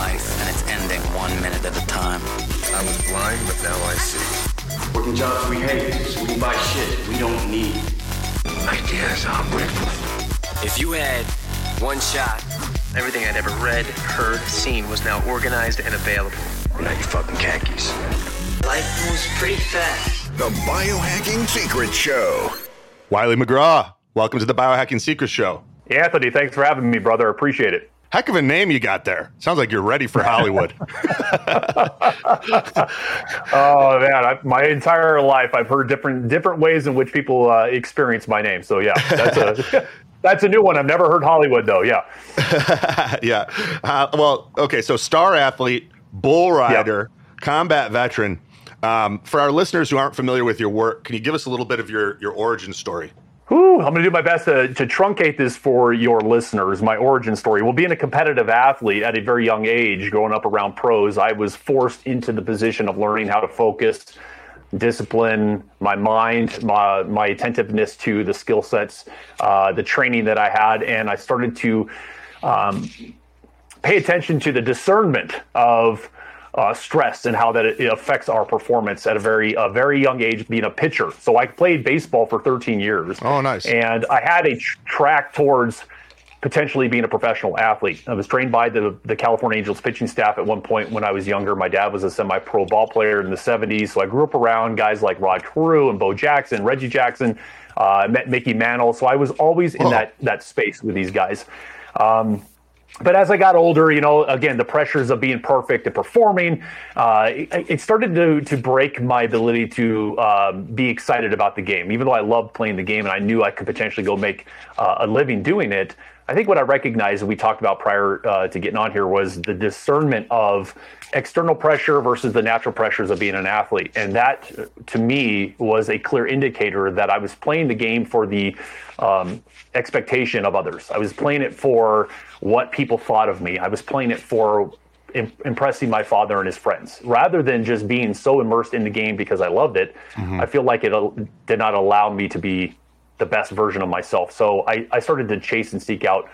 life, and it's ending one minute at a time. I was blind, but now I see. Working jobs we hate, so we can buy shit we don't need. Ideas are breakfast. If you had one shot, everything I'd ever read, heard, seen was now organized and available. Now you fucking khakis. Life moves pretty fast. The Biohacking Secret Show. Wylie McGraw, welcome to the Biohacking Secret Show. Anthony, thanks for having me, brother. Appreciate it. Heck of a name you got there. Sounds like you're ready for Hollywood. oh man, I, my entire life I've heard different different ways in which people uh, experience my name. So yeah, that's a that's a new one. I've never heard Hollywood though. Yeah, yeah. Uh, well, okay. So star athlete, bull rider, combat veteran. Um, for our listeners who aren't familiar with your work, can you give us a little bit of your your origin story? I'm going to do my best to, to truncate this for your listeners. My origin story. Well, being a competitive athlete at a very young age, growing up around pros, I was forced into the position of learning how to focus, discipline my mind, my, my attentiveness to the skill sets, uh, the training that I had, and I started to um, pay attention to the discernment of uh, stress and how that it, affects our performance at a very a very young age being a pitcher. So I played baseball for 13 years. Oh, nice. And I had a tr- track towards potentially being a professional athlete. I was trained by the the California Angels pitching staff at one point when I was younger. My dad was a semi-pro ball player in the 70s, so I grew up around guys like Rod Carew and Bo Jackson, Reggie Jackson, uh, met Mickey Mantle. So I was always in that that space with these guys. Um, but as I got older, you know, again, the pressures of being perfect and performing, uh, it, it, started to to break my ability to um, be excited about the game. Even though I loved playing the game and I knew I could potentially go make uh, a living doing it, I think what I recognized, and we talked about prior uh, to getting on here, was the discernment of external pressure versus the natural pressures of being an athlete. And that, to me, was a clear indicator that I was playing the game for the um, expectation of others. I was playing it for what people thought of me. I was playing it for impressing my father and his friends rather than just being so immersed in the game because I loved it. Mm-hmm. I feel like it did not allow me to be the best version of myself. So I, I started to chase and seek out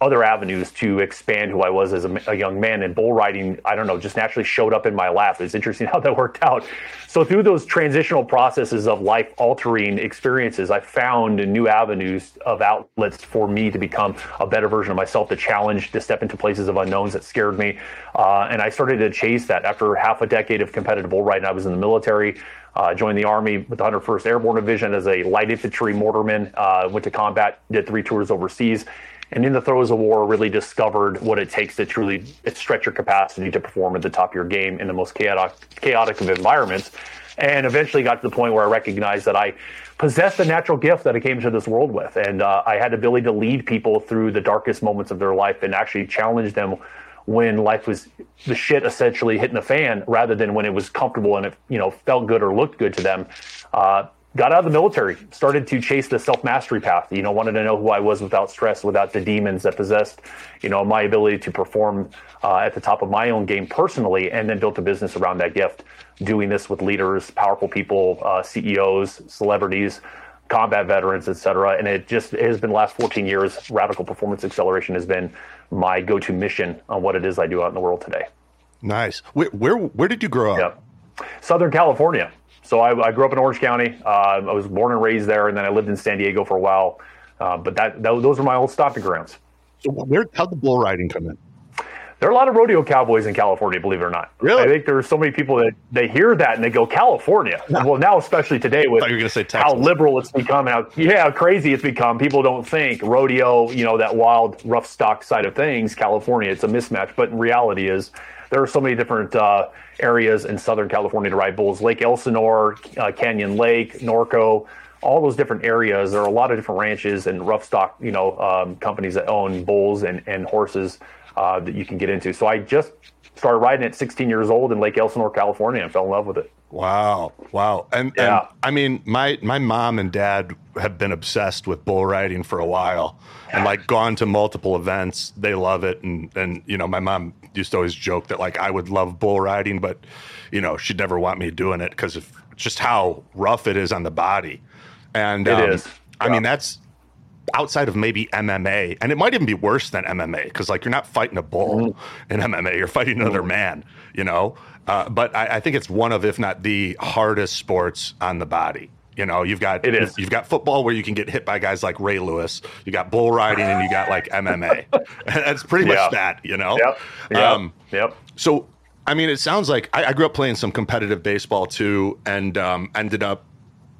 other avenues to expand who I was as a, a, young man. And bull riding, I don't know, just naturally showed up in my lap. It's interesting how that worked out. So through those transitional processes of life altering experiences, I found new avenues of outlets for me to become a better version of myself, to challenge, to step into places of unknowns that scared me. Uh, and I started to chase that after half a decade of competitive bull riding. I was in the military. Uh, joined the Army with the 101st Airborne Division as a light infantry mortarman. Uh, went to combat, did three tours overseas, and in the throes of war, really discovered what it takes to truly stretch your capacity to perform at the top of your game in the most chaotic, chaotic of environments. And eventually got to the point where I recognized that I possessed a natural gift that I came to this world with. And uh, I had the ability to lead people through the darkest moments of their life and actually challenge them when life was the shit essentially hitting the fan rather than when it was comfortable and it you know felt good or looked good to them. Uh, got out of the military, started to chase the self mastery path. You know, wanted to know who I was without stress, without the demons that possessed, you know, my ability to perform uh, at the top of my own game personally, and then built a business around that gift. Doing this with leaders, powerful people, uh, CEOs, celebrities, combat veterans, et cetera. And it just it has been the last 14 years. Radical performance acceleration has been my go to mission on what it is I do out in the world today. Nice. Where where, where did you grow up? Yep. Southern California. So I, I, grew up in Orange County. Uh, I was born and raised there, and then I lived in San Diego for a while. Uh, but that, that, those are my old stomping grounds. So where how'd the bull riding come in? There are a lot of rodeo cowboys in California, believe it or not. Really? I think there are so many people that they hear that and they go California. No. Well, now especially today with how liberal it's become, how yeah, how crazy it's become. People don't think rodeo, you know, that wild, rough stock side of things. California, it's a mismatch, but in reality, is there are so many different uh, areas in Southern California to ride bulls. Lake Elsinore, uh, Canyon Lake, Norco all those different areas. There are a lot of different ranches and rough stock, you know, um, companies that own bulls and, and horses uh, that you can get into. So I just started riding at 16 years old in Lake Elsinore, California, and fell in love with it. Wow, wow, and, yeah. and I mean, my my mom and dad have been obsessed with bull riding for a while, and like gone to multiple events. They love it, and and you know, my mom used to always joke that like I would love bull riding, but you know, she'd never want me doing it because of just how rough it is on the body. And it um, is. I mean, that's outside of maybe MMA, and it might even be worse than MMA because like you're not fighting a bull Mm-hmm. in MMA, you're fighting another man, you know. Uh, but I, I think it's one of, if not the hardest sports on the body. You know, you've got It is. you've got football where you can get hit by guys like Ray Lewis. You got bull riding, and you got like MMA. That's pretty much Yeah. that. You know. Yep. Yep. Um, yep. so, I mean, it sounds like I, I grew up playing some competitive baseball too, and um, ended up.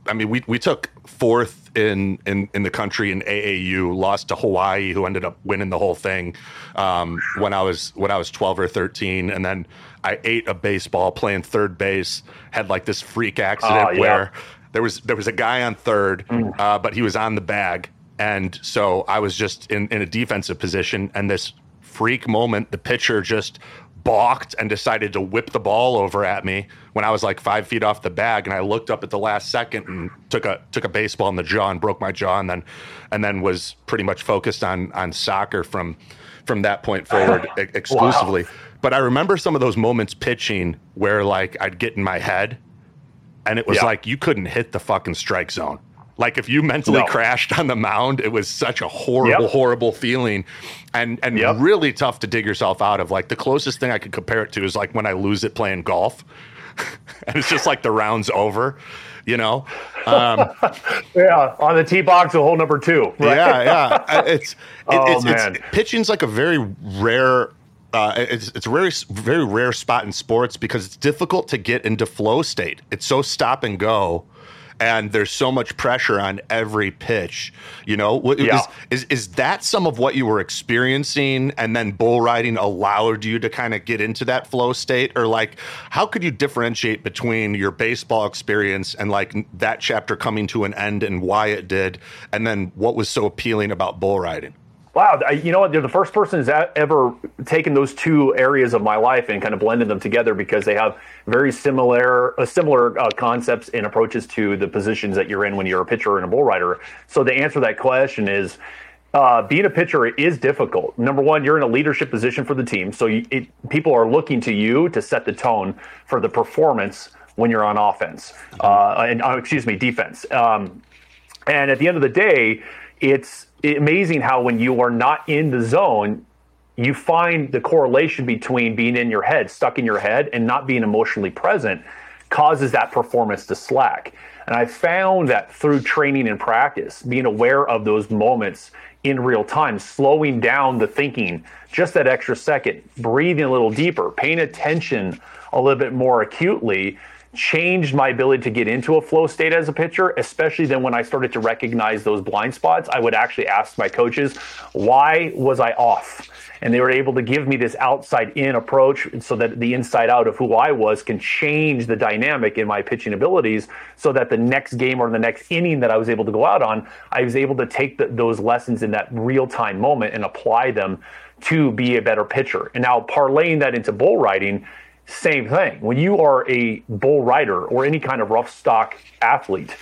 I mean, we we took fourth in in in the country in AAU, lost to Hawaii, who ended up winning the whole thing um, when I was when I was twelve or thirteen, and then I ate a baseball playing third base. Had like this freak accident Oh, yeah. where there was there was a guy on third, Mm. uh, but he was on the bag, and so I was just in in a defensive position, and this freak moment, the pitcher just balked and decided to whip the ball over at me when I was like five feet off the bag, and I looked up at the last second and took a took a baseball in the jaw and broke my jaw, and then and then was pretty much focused on on soccer from from that point forward exclusively. But I remember some of those moments pitching where like I'd get in my head and it was Yeah. like you couldn't hit the fucking strike zone. Like if you mentally No. crashed on the mound, it was such a horrible, Yep. horrible feeling, and and Yep. really tough to dig yourself out of. Like the closest thing I could compare it to is like when I lose it playing golf, and it's just like the round's over, you know. Um, Yeah. On the tee box, a hole number two. Right? yeah, yeah. It's it, Oh, it's, man. it's pitching's like a very rare. Uh, it's it's a very very rare spot in sports because it's difficult to get into flow state. It's so stop and go, and there's so much pressure on every pitch. You know, What- is, Yeah. is is that some of what you were experiencing, and then bull riding allowed you to kind of get into that flow state, or like how could you differentiate between your baseball experience and like that chapter coming to an end and why it did, and then what was so appealing about bull riding? Wow, I- you know what? They're the first person who's ever taken those two areas of my life and kind of blended them together because they have very similar, uh, similar uh, concepts and approaches to the positions that you're in when you're a pitcher and a bull rider. So the answer to that question is. Uh, being a pitcher is difficult. Number one, you're in a leadership position for the team, so you, it, people are looking to you to set the tone for the performance when you're on offense, uh, and uh, excuse me, defense. Um, and at the end of the day, it's amazing how when you are not in the zone, you find the correlation between being in your head, stuck in your head, and not being emotionally present causes that performance to slack. And I found that through training and practice, being aware of those moments in real time, slowing down the thinking just that extra second, breathing a little deeper, paying attention a little bit more acutely changed my ability to get into a flow state as a pitcher, especially then when I started to recognize those blind spots. I would actually ask my coaches, why was I off? And they were able to give me this outside in approach so that the inside out of who I was can change the dynamic in my pitching abilities so that the next game or the next inning that I was able to go out on, I was able to take the, those lessons in that real time moment and apply them to be a better pitcher. And now parlaying that into bull riding, same thing. When you are a bull rider or any kind of rough stock athlete,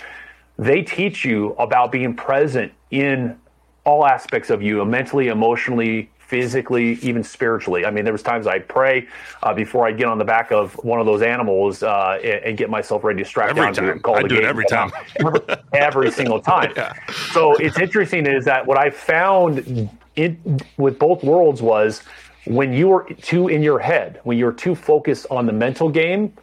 they teach you about being present in all aspects of you, mentally, emotionally, physically, even spiritually. I mean, there was times I'd pray uh, before I'd get on the back of one of those animals uh, and, and get myself ready to strap Every down time. to call I the do it every time. every, every single time. So it's interesting is that what I found in, with both worlds was when you are too in your head, when you're too focused on the mental game,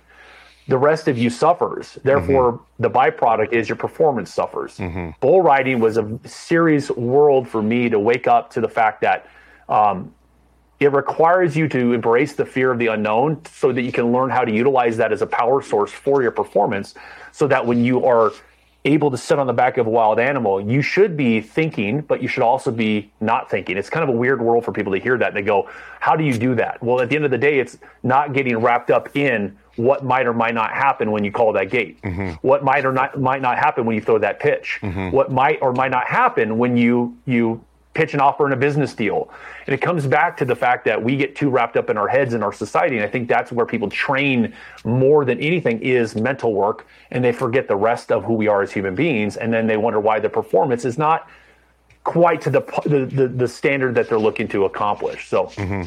the rest of you suffers. Therefore, the byproduct is your performance suffers. Bull riding was a serious world for me to wake up to the fact that um, it requires you to embrace the fear of the unknown so that you can learn how to utilize that as a power source for your performance so that when you are able to sit on the back of a wild animal you should be thinking but you should also be not thinking. It's kind of a weird world for people to hear that. They go how do you do that? Well at the end of the day it's not getting wrapped up in what might or might not happen when you call that gate. Mm-hmm. What might or not might not happen when you throw that pitch. Mm-hmm. What might or might not happen when you you pitch an offer in a business deal. And it comes back to the fact that we get too wrapped up in our heads in our society. And I think that's where people train more than anything is mental work and they forget the rest of who we are as human beings. And then they wonder why the performance is not quite to the, the, the, the standard that they're looking to accomplish. So mm-hmm.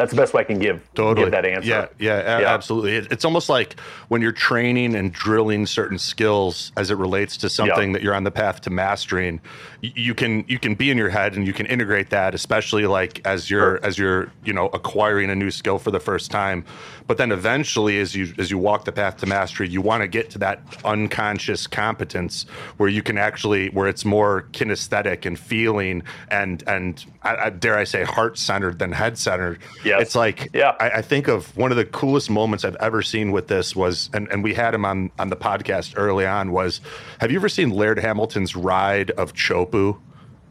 That's the best way I can give totally. give that answer. Yeah, yeah, Yeah. absolutely. It, it's almost like when you're training and drilling certain skills as it relates to something Yeah. that you're on the path to mastering. y- You can you can be in your head and you can integrate that, especially like as you're Sure. as you're you know acquiring a new skill for the first time. But then eventually, as you as you walk the path to mastery, you want to get to that unconscious competence where you can actually where it's more kinesthetic and feeling and and I, I, dare I say heart centered than head centered. Yes. It's like Yeah. I, I think of one of the coolest moments I've ever seen with this was, and, and we had him on on the podcast early on. Was have you ever seen Laird Hamilton's ride of Teahupo'o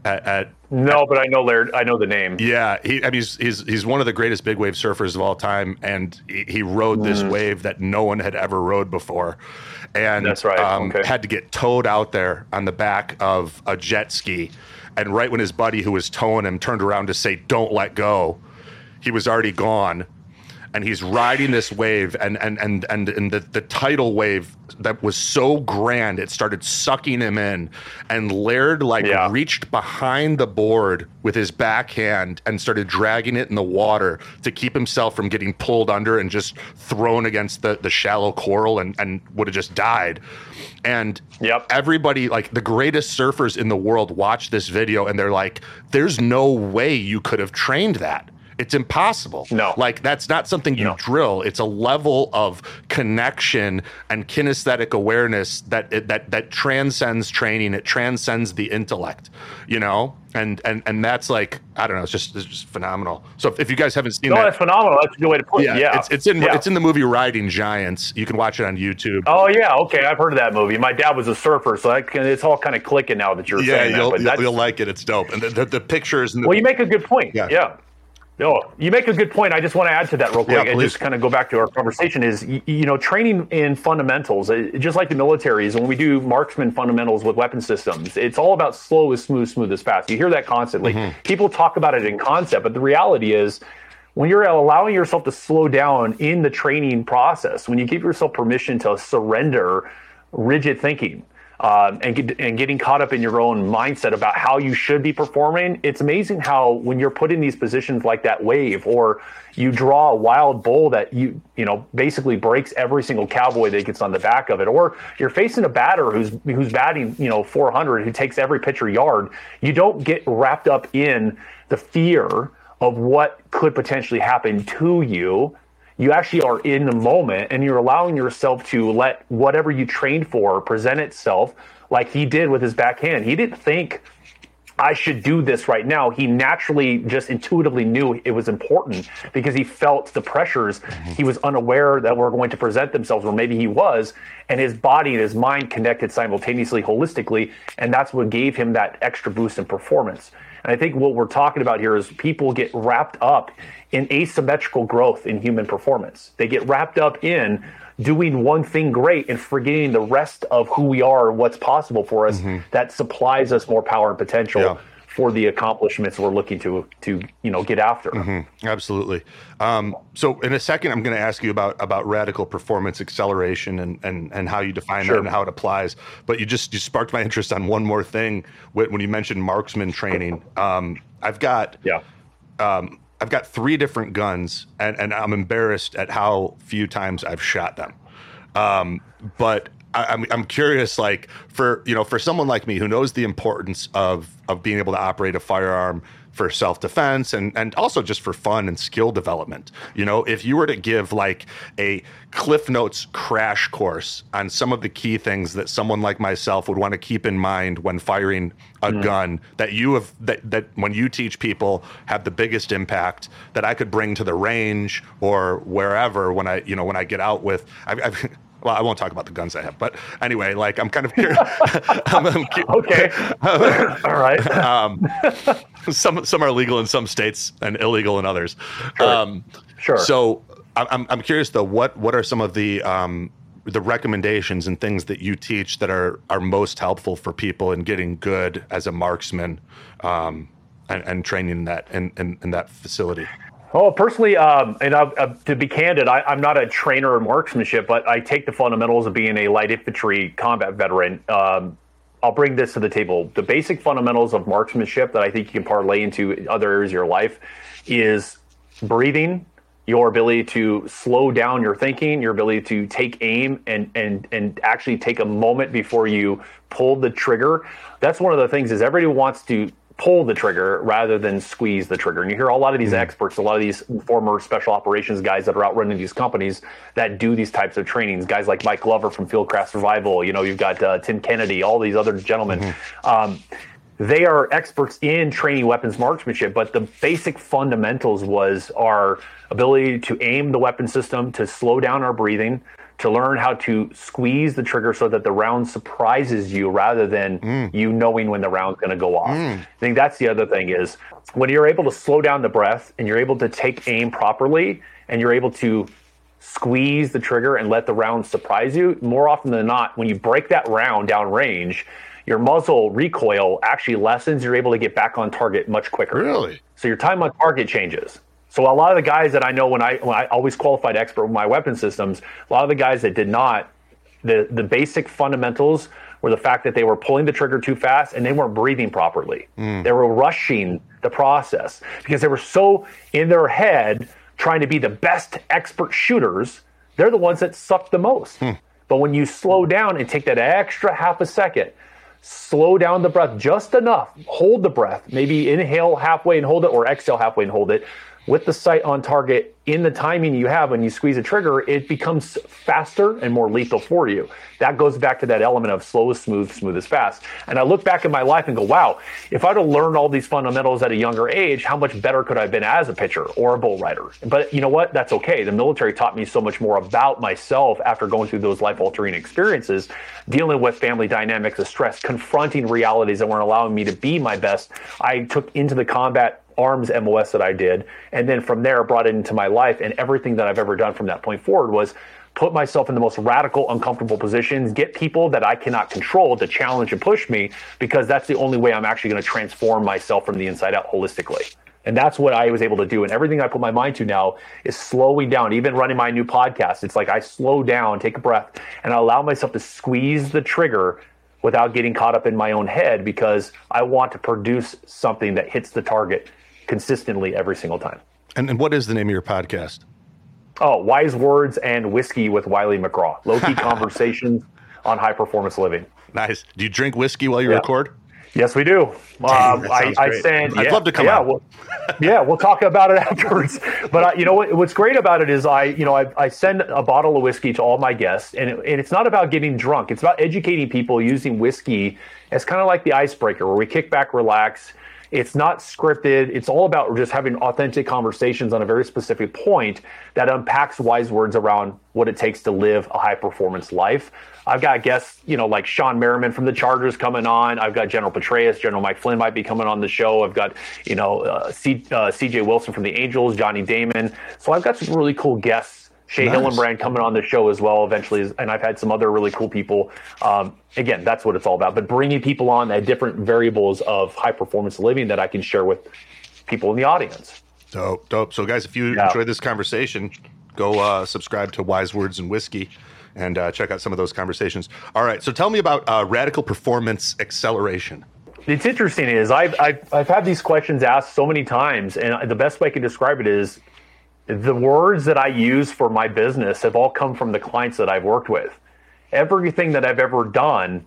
at, at No, but I know Laird. I know the name. yeah, he, I mean, he's, he's he's one of the greatest big wave surfers of all time, and he, he rode this Mm. wave that no one had ever rode before, and That's right, um, okay. had to get towed out there on the back of a jet ski, and right when his buddy who was towing him turned around to say, "Don't let go," he was already gone, and he's riding this wave, and and and and, and the the tidal wave that was so grand, it started sucking him in, and Laird like Yeah. reached behind the board with his backhand and started dragging it in the water to keep himself from getting pulled under and just thrown against the, the shallow coral and, and would have just died. And Yep. everybody, like the greatest surfers in the world, watch this video and they're like, there's no way you could have trained that. It's impossible. No. Like that's not something you No. drill. It's a level of connection and kinesthetic awareness that it, that that transcends training. It transcends the intellect, you know. And and and that's like I don't know. It's just it's just phenomenal. So if, if you guys haven't seen No, that, that's phenomenal. That's a good way to put yeah, it. Yeah, it's it's in Yeah. it's in the movie Riding Giants. You can watch it on YouTube. Oh yeah, okay. I've heard of that movie. My dad was a surfer, so that can, it's all kind of clicking now that you're yeah, saying that. you'll, But you'll, you'll like it. It's dope. And the, the, the pictures and the, Well, you make a good point. Yeah. Yeah. No, you make a good point. I just want to add to that real quick Yeah, and just kind of go back to our conversation is, you know, training in fundamentals, uh, just like the military is when we do marksman fundamentals with weapon systems, it's all about slow is smooth, smooth is fast. You hear that constantly. Mm-hmm. People talk about it in concept, but the reality is when you're allowing yourself to slow down in the training process, when you give yourself permission to surrender rigid thinking, um, and get, and getting caught up in your own mindset about how you should be performing. It's amazing how when you're put in these positions like that wave, or you draw a wild bull that you you know basically breaks every single cowboy that gets on the back of it, or you're facing a batter who's who's batting you know 400 who takes every pitcher yard. You don't get wrapped up in the fear of what could potentially happen to you you actually are in the moment and you're allowing yourself to let whatever you trained for present itself like he did with his backhand. He didn't think I should do this right now. He naturally just intuitively knew it was important because he felt the pressures. Mm-hmm. He was unaware that were going to present themselves, or maybe he was, and his body and his mind connected simultaneously, holistically, and that's what gave him that extra boost in performance. And I think what we're talking about here is people get wrapped up in asymmetrical growth in human performance. They get wrapped up in doing one thing great and forgetting the rest of who we are and what's possible for us mm-hmm. that supplies us more power and potential Yeah. For the accomplishments we're looking to to you know get after. Absolutely. Um, so in a second, I'm going to ask you about about radical performance acceleration and and and how you define Sure. that and how it applies. But you just you sparked my interest on one more thing when when you mentioned marksman training. Um, I've got Yeah. um, I've got three different guns, and, and I'm embarrassed at how few times I've shot them. Um, but I, I'm I'm curious, like for you know, for someone like me who knows the importance of of being able to operate a firearm for self defense and and also just for fun and skill development. You know, if you were to give like a Cliff Notes crash course on some of the key things that someone like myself would want to keep in mind when firing a hmm. gun that you have that that when you teach people have the biggest impact that I could bring to the range or wherever when I you know when I get out with I've, I've well, I won't talk about the guns I have, but anyway, like I'm kind of curious. I'm, I'm Okay. All right. um, some some are legal in some states and illegal in others. Um, Sure. So I'm I'm- I'm curious though. What what are some of the um, the recommendations and things that you teach that are are most helpful for people in getting good as a marksman um, and, and training that in, in, in that facility? Oh, personally, um, and uh, to be candid, I, I'm not a trainer in marksmanship, but I take the fundamentals of being a light infantry combat veteran. Um, I'll bring this to the table. The basic fundamentals of marksmanship that I think you can parlay into other areas of your life is breathing, your ability to slow down your thinking, your ability to take aim and and and actually take a moment before you pull the trigger. That's one of the things is everybody wants to pull the trigger rather than squeeze the trigger. And you hear a lot of these mm. experts, a lot of these former special operations guys that are out running these companies that do these types of trainings. Guys like Mike Glover from Fieldcraft Survival. You know, you've got uh, Tim Kennedy, all these other gentlemen. Mm-hmm. Um, they are experts in training weapons marksmanship, but the basic fundamentals was our ability to aim the weapon system, to slow down our breathing, to learn how to squeeze the trigger so that the round surprises you rather than mm. you knowing when the round's going to go off. Mm. I think that's the other thing is when you're able to slow down the breath and you're able to take aim properly and you're able to squeeze the trigger and let the round surprise you, more often than not, when you break that round down range, your muzzle recoil actually lessens. You're able to get back on target much quicker. Really? So your time on target changes. So a lot of the guys that I know when I when I always qualified expert with my weapon systems, a lot of the guys that did not, the the basic fundamentals were the fact that they were pulling the trigger too fast and they weren't breathing properly. Mm. They were rushing the process because they were so in their head trying to be the best expert shooters. They're the ones that suck the most. Mm. But when you slow down and take that extra half a second, slow down the breath just enough, hold the breath, maybe inhale halfway and hold it, or exhale halfway and hold it with the sight on target in the timing you have when you squeeze a trigger, it becomes faster and more lethal for you. That goes back to that element of slow is smooth, smooth is fast. And I look back at my life and go, wow, if I'd have learned all these fundamentals at a younger age, how much better could I have been as a pitcher or a bull rider? But you know what? That's okay. The military taught me so much more about myself after going through those life altering experiences, dealing with family dynamics of stress, confronting realities that weren't allowing me to be my best. I took into the combat arms MOS that I did. And then from there, brought it into my life. And everything that I've ever done from that point forward was put myself in the most radical, uncomfortable positions, get people that I cannot control to challenge and push me, because that's the only way I'm actually going to transform myself from the inside out holistically. And that's what I was able to do. And everything I put my mind to now is slowing down. Even running my new podcast, it's like I slow down, take a breath, and I allow myself to squeeze the trigger without getting caught up in my own head because I want to produce something that hits the target consistently every single time. And, and what is the name of your podcast? Oh, Wise Words and Whiskey with Wylie McGraw. Low key conversations on high performance living. Nice. Do you drink whiskey while you yeah. record? Yes, we do. Dang, um, I, I send. I'd yeah, love to come yeah, out. We'll, yeah, we'll talk about it afterwards. But uh, you know what? What's great about it is I, you know, I, I send a bottle of whiskey to all my guests, and, it, and it's not about getting drunk. It's about educating people using whiskey as kind of like the icebreaker, where we kick back, relax, it's not scripted. It's all about just having authentic conversations on a very specific point that unpacks wise words around what it takes to live a high performance life. I've got guests, you know, like Shawne Merriman from the Chargers coming on. I've got General Petraeus, General Mike Flynn might be coming on the show. I've got, you know, uh, C, uh, CJ Wilson from the Angels, Johnny Damon. So I've got some really cool guests Shea nice. Hillenbrand coming on the show as well eventually, and I've had some other really cool people. Um, again, that's what it's all about. But bringing people on at different variables of high performance living that I can share with people in the audience. Dope, dope. So, guys, if you yeah. enjoyed this conversation, go uh, subscribe to Wise Words and Whiskey and uh, check out some of those conversations. All right. So, tell me about uh, radical performance acceleration. It's interesting is I've, I've, I've had these questions asked so many times, and the best way I can describe it is the words that I use for my business have all come from the clients that I've worked with. Everything that I've ever done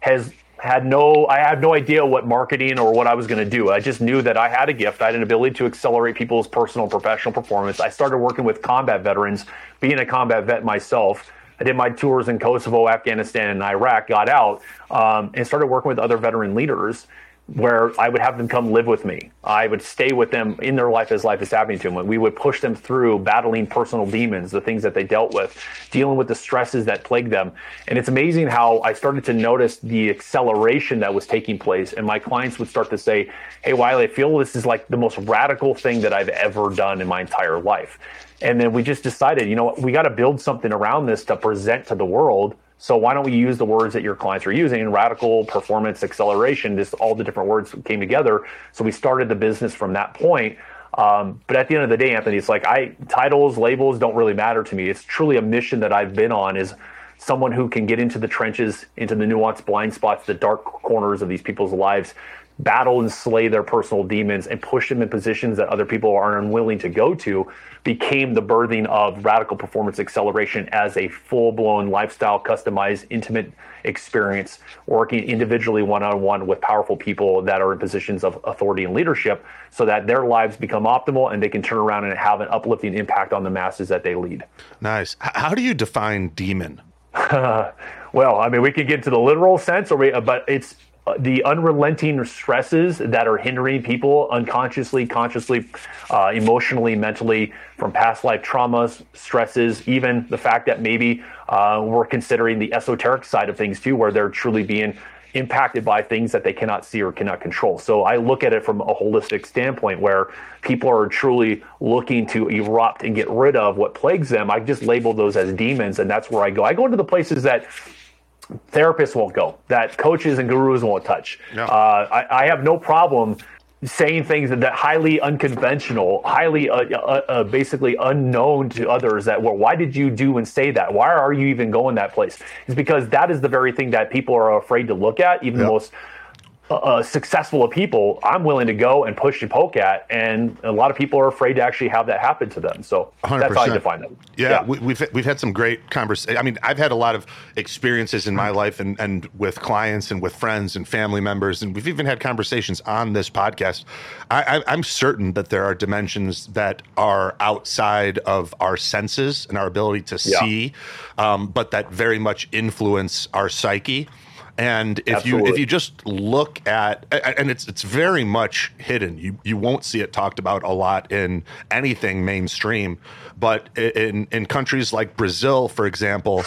has had no I had no idea what marketing or what I was going to do. I just knew that I had a gift. I had an ability to accelerate people's personal and professional performance. I started working with combat veterans, being a combat vet myself. I did my tours in Kosovo, Afghanistan, and Iraq, got out, um, and started working with other veteran leaders where I would have them come live with me. I would stay with them in their life as life is happening to them. We would push them through battling personal demons, the things that they dealt with, dealing with the stresses that plagued them. And it's amazing how I started to notice the acceleration that was taking place. And my clients would start to say, Hey, Wylie, I feel this is like the most radical thing that I've ever done in my entire life. And then we just decided, you know, we got to build something around this to present to the world so why don't we use the words that your clients are using? Radical performance acceleration, just all the different words came together. So we started the business from that point. Um, but at the end of the day, Anthony, it's like I titles, labels don't really matter to me. It's truly a mission that I've been on is someone who can get into the trenches, into the nuanced blind spots, the dark corners of these people's lives battle and slay their personal demons and push them in positions that other people are unwilling to go to became the birthing of radical performance acceleration as a full-blown lifestyle customized intimate experience working individually one-on-one with powerful people that are in positions of authority and leadership so that their lives become optimal and they can turn around and have an uplifting impact on the masses that they lead. Nice. How do you define demon? Well i mean we could get into the literal sense or we, uh, but it's the unrelenting stresses that are hindering people unconsciously, consciously, uh, emotionally, mentally from past life traumas, stresses, even the fact that maybe uh, we're considering the esoteric side of things too, where they're truly being impacted by things that they cannot see or cannot control. So I look at it from a holistic standpoint where people are truly looking to erupt and get rid of what plagues them. I just label those as demons, and that's where I go. I go into the places that therapists won't go, that coaches and gurus won't touch. No. Uh, I, I, have no problem saying things that, that highly unconventional, highly uh, uh, uh, basically unknown to others. That well, why did you do and say that? Why are you even going that place? It's because that is the very thing that people are afraid to look at. Even yep. the most uh, successful of people, I'm willing to go and push and poke at, and a lot of people are afraid to actually have that happen to them. So 100%. that's how I define them. Yeah, yeah. We, we've, we've had some great conversations. I mean, I've had a lot of experiences in my mm-hmm. life, and and with clients and with friends and family members, and we've even had conversations on this podcast. I, I, am certain that there are dimensions that are outside of our senses and our ability to yeah. see, um, but that very much influence our psyche. And if Absolutely. you if you just look at and it's it's very much hidden. You you won't see it talked about a lot in anything mainstream, but in in countries like Brazil, for example,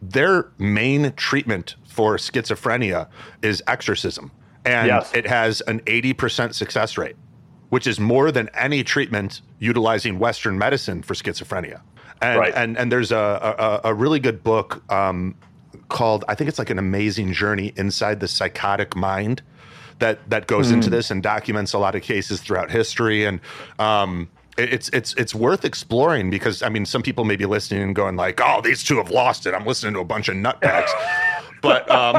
their main treatment for schizophrenia is exorcism. And yes. it has an 80% success rate, which is more than any treatment utilizing Western medicine for schizophrenia. And, right. and, and there's a, a, a really good book um, called I think it's like an amazing journey inside the psychotic mind that that goes mm. into this and documents a lot of cases throughout history and um, it's it's it's worth exploring because I mean some people may be listening and going like oh these two have lost it I'm listening to a bunch of nutbags but um,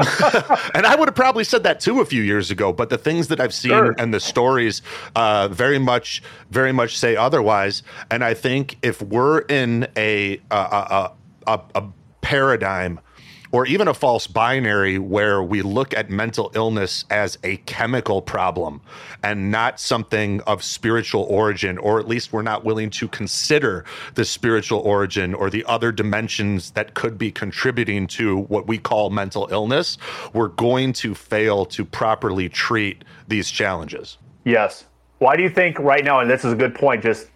and I would have probably said that too a few years ago. But the things that I've seen sure. and the stories uh, very much, very much say otherwise. And I think if we're in a a, a, a, a paradigm or even a false binary where we look at mental illness as a chemical problem and not something of spiritual origin, or at least we're not willing to consider the spiritual origin or the other dimensions that could be contributing to what we call mental illness, we're going to fail to properly treat these challenges. Yes. Why do you think right now, and this is a good point, just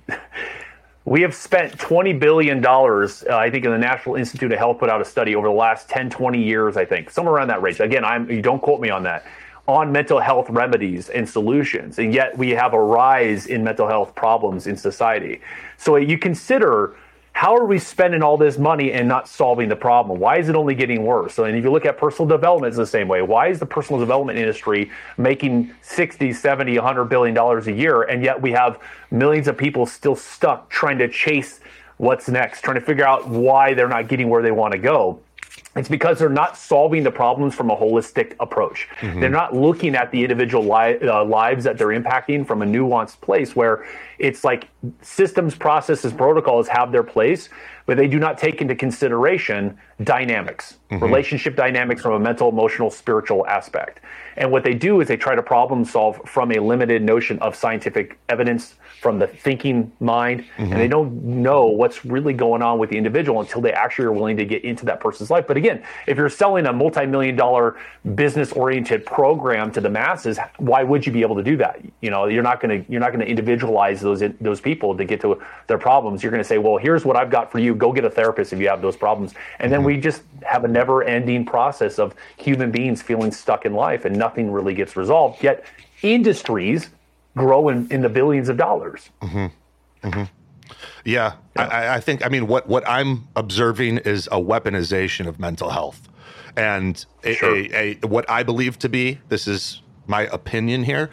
we have spent $20 billion, uh, I think, in the National Institute of Health put out a study over the last 10, 20 years, I think, somewhere around that range. Again, I'm, you don't quote me on that, on mental health remedies and solutions. And yet we have a rise in mental health problems in society. So you consider how are we spending all this money and not solving the problem? Why is it only getting worse? So, and if you look at personal development, it's the same way. Why is the personal development industry making 60, 70, 100 billion dollars a year, and yet we have millions of people still stuck trying to chase what's next, trying to figure out why they're not getting where they want to go? It's because they're not solving the problems from a holistic approach. Mm-hmm. They're not looking at the individual li- uh, lives that they're impacting from a nuanced place where it's like systems, processes, protocols have their place, but they do not take into consideration dynamics, mm-hmm. relationship dynamics from a mental, emotional, spiritual aspect. And what they do is they try to problem solve from a limited notion of scientific evidence, from the thinking mind, mm-hmm. and they don't know what's really going on with the individual until they actually are willing to get into that person's life. But again, if you're selling a multi-million dollar business-oriented program to the masses, why would you be able to do that? You know, you're not going to you're not going to individualize those those people to get to their problems. You're going to say, well, here's what I've got for you. Go get a therapist if you have those problems, and then mm-hmm. we just have a never-ending process of human beings feeling stuck in life, and nothing really gets resolved. Yet industries grow in, in the billions of dollars. Mm-hmm. Mm-hmm. Yeah, yeah. I, I, think. I mean, what what I'm observing is a weaponization of mental health, and a, sure. a, a, what I believe to be this is my opinion here,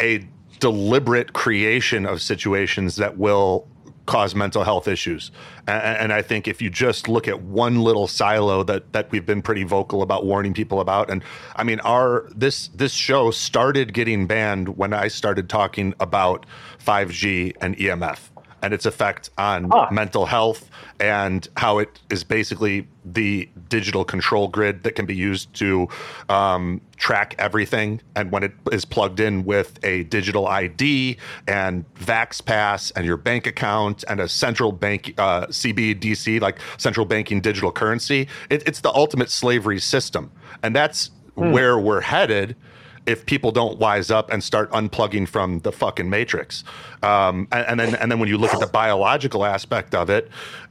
a deliberate creation of situations that will cause mental health issues. And, and, I think if you just look at one little silo that that we've been pretty vocal about warning people about, and I mean, our this this show started getting banned when I started talking about 5G and EMF and its effect on mental health and how it is basically the digital control grid that can be used to um, track everything. And when it is plugged in with a digital ID and VaxPass and your bank account and a central bank uh, CBDC, like central banking digital currency, it, it's the ultimate slavery system. And that's hmm. where we're headed if people don't wise up and start unplugging from the fucking matrix. Um, and, and, then and then when you look at the biological aspect of it,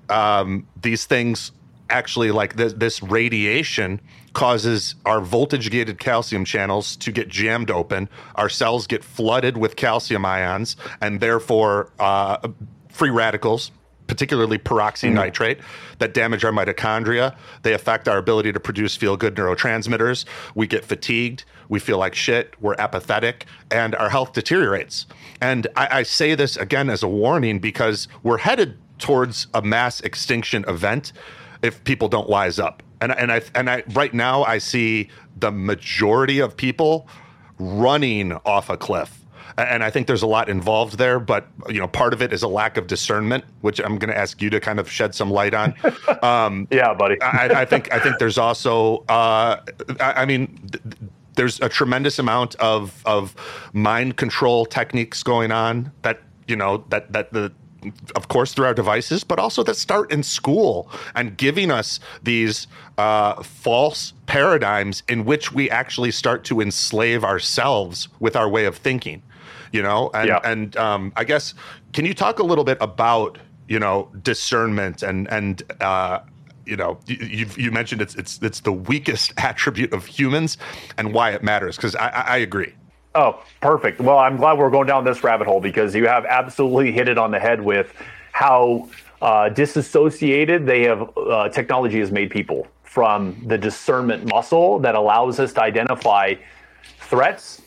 um, these things actually like this, this radiation causes our voltage gated calcium channels to get jammed open. Our cells get flooded with calcium ions, and therefore uh, free radicals particularly peroxynitrite, mm. that damage our mitochondria. They affect our ability to produce feel good neurotransmitters. We get fatigued. We feel like shit. We're apathetic, and our health deteriorates. And I, I say this again as a warning because we're headed towards a mass extinction event if people don't wise up. And, and I and I right now I see the majority of people running off a cliff and I think there's a lot involved there. But you know, part of it is a lack of discernment, which I'm going to ask you to kind of shed some light on. Um, yeah, buddy. I, I, think I think there's also, uh, I, I, mean. Th- there's a tremendous amount of of mind control techniques going on that you know that that the of course through our devices but also that start in school and giving us these uh, false paradigms in which we actually start to enslave ourselves with our way of thinking you know? And yeah. and um, i guess can you talk a little bit about you know discernment and and uh, you know you you mentioned it's it's it's the weakest attribute of humans and why it matters because I, I agree. Oh perfect. Well i'm glad we're going down this rabbit hole because you have absolutely hit it on the head with how uh, disassociated they have uh, technology has made people from the discernment muscle that allows us to identify threats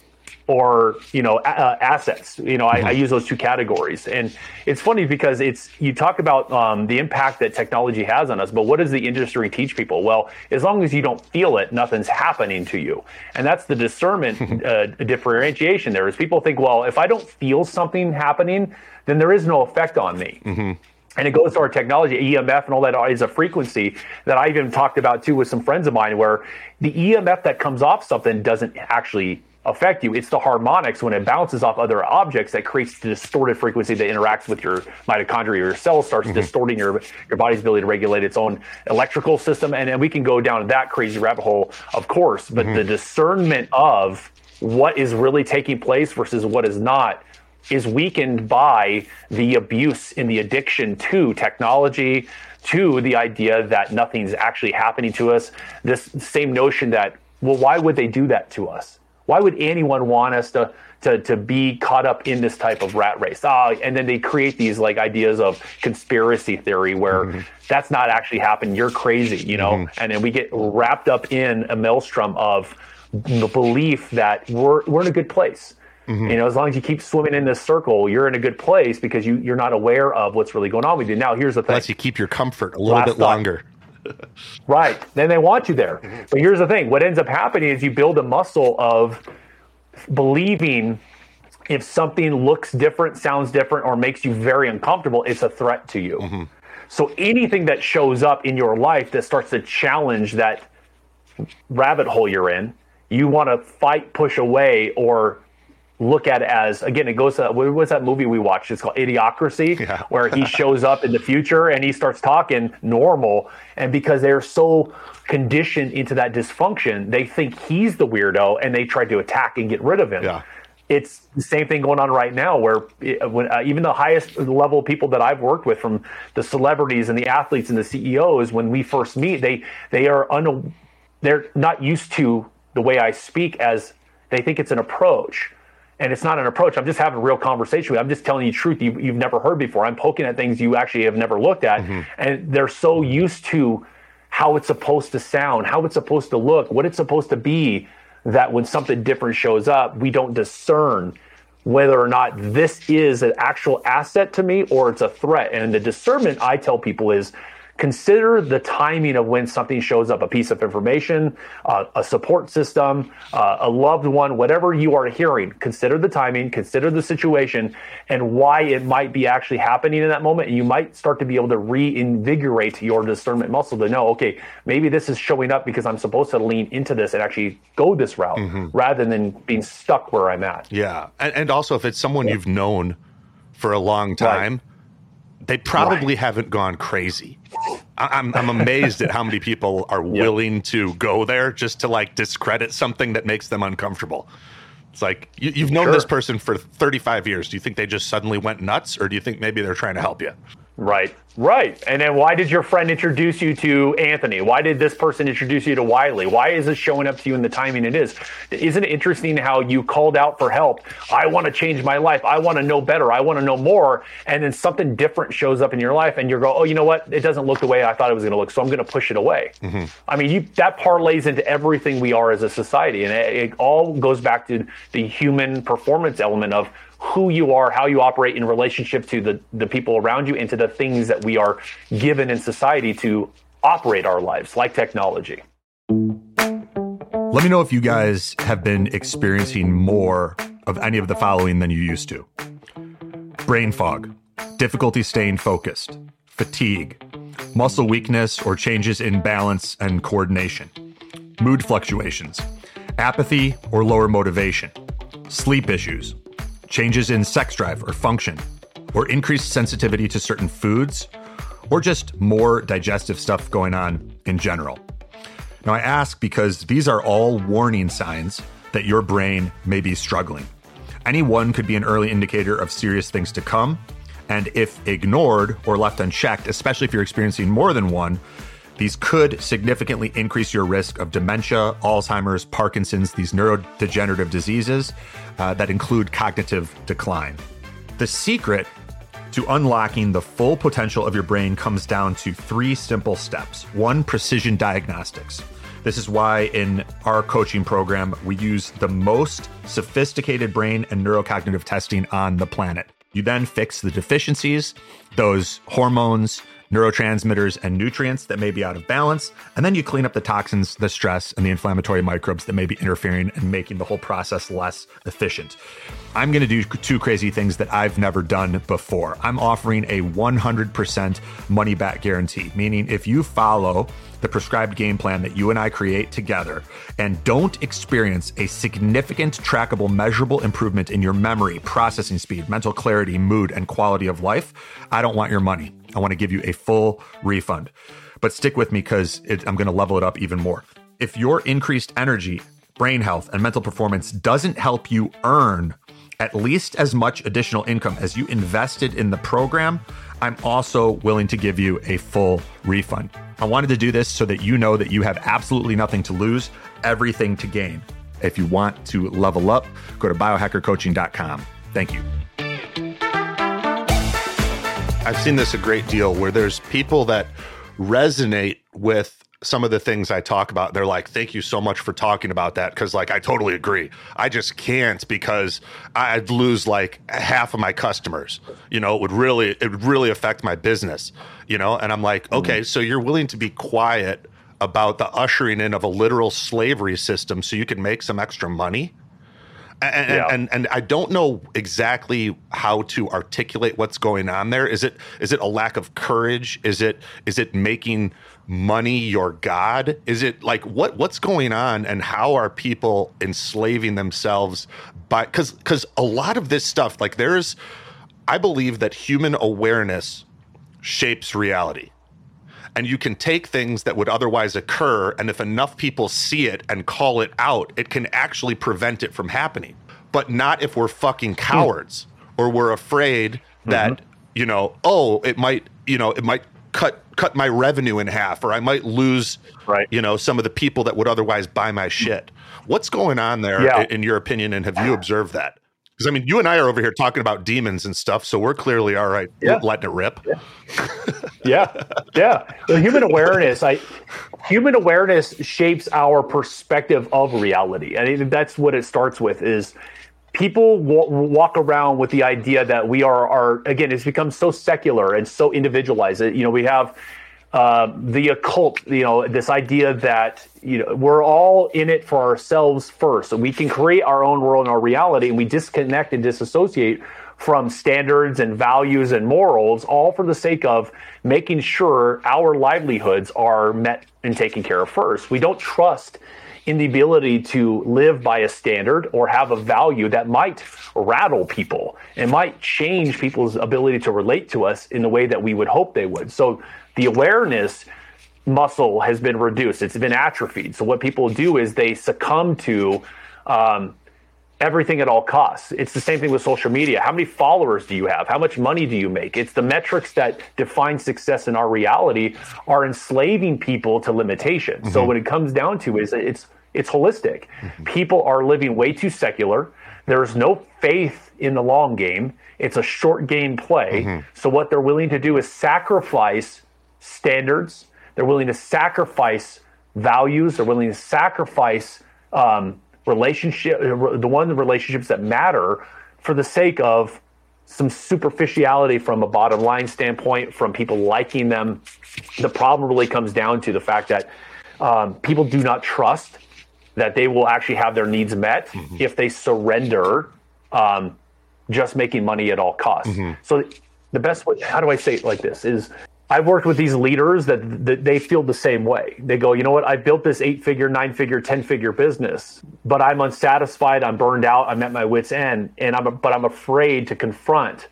or you know uh, assets. You know I, I, mm-hmm. use those two categories. And it's funny because it's you talk about um, the impact that technology has on us but what does the industry teach people? Well as long as you don't feel it nothing's happening to you. And that's the discernment uh, differentiation there is people think well if i don't feel something happening then there is no effect on me. Mm-hmm. And it goes to our technology, EMF and all that is a frequency that I even talked about too with some friends of mine, where the EMF that comes off something doesn't actually affect you. It's the harmonics when it bounces off other objects that creates the distorted frequency that interacts with your mitochondria. Or your cells starts mm-hmm. distorting your your body's ability to regulate its own electrical system, and, and we can go down that crazy rabbit hole, of course. But mm-hmm. the discernment of what is really taking place versus what is not is weakened by the abuse and the addiction to technology to the idea that nothing's actually happening to us this same notion that well why would they do that to us why would anyone want us to to, to be caught up in this type of rat race. Ah, and then they create these like ideas of conspiracy theory where mm-hmm. that's not actually happened. You're crazy, you know? Mm-hmm. And then we get wrapped up in a maelstrom of the belief that we're, we're in a good place. Mm-hmm. You know, as long as you keep swimming in this circle, you're in a good place because you, you're not aware of what's really going on with you. Now, here's the thing. Unless you keep your comfort a little Last bit longer. Right. Then they want you there. Mm-hmm. But here's the thing what ends up happening is you build a muscle of believing if something looks different, sounds different, or makes you very uncomfortable, it's a threat to you. Mm-hmm. So anything that shows up in your life that starts to challenge that rabbit hole you're in, you want to fight, push away, or look at it as again it goes to what was that movie we watched it's called idiocracy yeah. where he shows up in the future and he starts talking normal and because they're so conditioned into that dysfunction they think he's the weirdo and they try to attack and get rid of him yeah. it's the same thing going on right now where it, when, uh, even the highest level people that i've worked with from the celebrities and the athletes and the ceos when we first meet they they are un, they're not used to the way i speak as they think it's an approach and it's not an approach. I'm just having a real conversation with you. I'm just telling you truth you, have never heard before. I'm poking at things you actually have never looked at. Mm-hmm. And they're so used to how it's supposed to sound, how it's supposed to look, what it's supposed to be, that when something different shows up, we don't discern whether or not this is an actual asset to me or it's a threat. And the discernment I tell people is consider the timing of when something shows up a piece of information, uh, a support system, uh, a loved one, whatever you are hearing. Consider the timing, consider the situation, and why it might be actually happening in that moment. And you might start to be able to reinvigorate your discernment muscle to know, okay, maybe this is showing up because I'm supposed to lean into this and actually go this route mm-hmm. rather than being stuck where I'm at. Yeah. And, and also, if it's someone yeah. you've known for a long time, right they probably right. haven't gone crazy. I'm I'm amazed at how many people are willing yep. to go there just to like discredit something that makes them uncomfortable. It's like you, have known sure. this person for 35 years. Do you think they just suddenly went nuts, or do you think maybe they're trying to help you? Right, right. And then why did your friend introduce you to Anthony? Why did this person introduce you to Wylie? Why is it showing up to you in the timing it is? Isn't it interesting how you called out for help? I want to change my life. I want to know better. I want to know more. And then something different shows up in your life, and you're going, oh, you know what? It doesn't look the way I thought it was going to look, so I'm going to push it away. Mm-hmm. I mean, you, that parlays into everything we are as a society, and it, it all goes back to the human performance element of who you are, how you operate in relationship to the, the people around you, and to the things that we are given in society to operate our lives, like technology. Let me know if you guys have been experiencing more of any of the following than you used to brain fog, difficulty staying focused, fatigue, muscle weakness or changes in balance and coordination, mood fluctuations, apathy or lower motivation, sleep issues changes in sex drive or function, or increased sensitivity to certain foods, or just more digestive stuff going on in general. Now, I ask because these are all warning signs that your brain may be struggling. Any one could be an early indicator of serious things to come. And if ignored or left unchecked, especially if you're experiencing more than one, these could significantly increase your risk of dementia, Alzheimer's, Parkinson's, these neurodegenerative diseases uh, that include cognitive decline. The secret to unlocking the full potential of your brain comes down to three simple steps. One, precision diagnostics. This is why in our coaching program, we use the most sophisticated brain and neurocognitive testing on the planet. You then fix the deficiencies, those hormones, neurotransmitters, and nutrients that may be out of balance. And then you clean up the toxins, the stress, and the inflammatory microbes that may be interfering and making the whole process less efficient. I'm going to do two crazy things that I've never done before. I'm offering a 100% money back guarantee, meaning if you follow the prescribed game plan that you and I create together and don't experience a significant, trackable, measurable improvement in your memory, processing speed, mental clarity, mood, and quality of life, I don't want your money. I want to give you a full refund. But stick with me because I'm going to level it up even more. If your increased energy, brain health, and mental performance doesn't help you earn at least as much additional income as you invested in the program, I'm also willing to give you a full refund. I wanted to do this so that you know that you have absolutely nothing to lose, everything to gain. If you want to level up, go to biohackercoaching.com. Thank you. I've seen this a great deal where there's people that resonate with some of the things I talk about. They're like, thank you so much for talking about that. Cause like, I totally agree. I just can't because I'd lose like half of my customers. You know, it would really, it would really affect my business, you know? And I'm like, okay, mm-hmm. so you're willing to be quiet about the ushering in of a literal slavery system so you can make some extra money? And, yeah. and, and I don't know exactly how to articulate what's going on there. Is it is it a lack of courage? Is it is it making money your god? Is it like what what's going on and how are people enslaving themselves by cuz cuz a lot of this stuff like there's I believe that human awareness shapes reality. And you can take things that would otherwise occur, and if enough people see it and call it out, it can actually prevent it from happening. But not if we're fucking cowards or we're afraid that, mm-hmm. you know, oh, it might, you know, it might cut cut my revenue in half or I might lose right. you know, some of the people that would otherwise buy my shit. What's going on there yeah. in, in your opinion and have you observed that? Because I mean, you and I are over here talking about demons and stuff, so we're clearly all right yeah. letting it rip. Yeah, yeah. yeah. The human awareness, I human awareness shapes our perspective of reality. I mean, that's what it starts with. Is people w- walk around with the idea that we are, are again, it's become so secular and so individualized. You know, we have uh, the occult, you know, this idea that you know we're all in it for ourselves first, so we can create our own world and our reality, and we disconnect and disassociate from standards and values and morals, all for the sake of making sure our livelihoods are met and taken care of first. We don't trust in the ability to live by a standard or have a value that might rattle people and might change people's ability to relate to us in the way that we would hope they would. So the awareness muscle has been reduced, it's been atrophied. So what people do is they succumb to um, everything at all costs. It's the same thing with social media. How many followers do you have? How much money do you make? It's the metrics that define success in our reality are enslaving people to limitation. Mm-hmm. So what it comes down to is it's it's holistic. Mm-hmm. People are living way too secular. There's no faith in the long game. It's a short game play. Mm-hmm. So what they're willing to do is sacrifice standards. They're willing to sacrifice values. They're willing to sacrifice um, relationship, the one relationships that matter for the sake of some superficiality from a bottom line standpoint, from people liking them. The problem really comes down to the fact that um, people do not trust that they will actually have their needs met mm-hmm. if they surrender um, just making money at all costs. Mm-hmm. So the best way, how do I say it like this, is I've worked with these leaders that, that they feel the same way. They go, you know what? I built this eight figure, nine figure, 10 figure business, but I'm unsatisfied. I'm burned out. I'm at my wits end and I'm, but I'm afraid to confront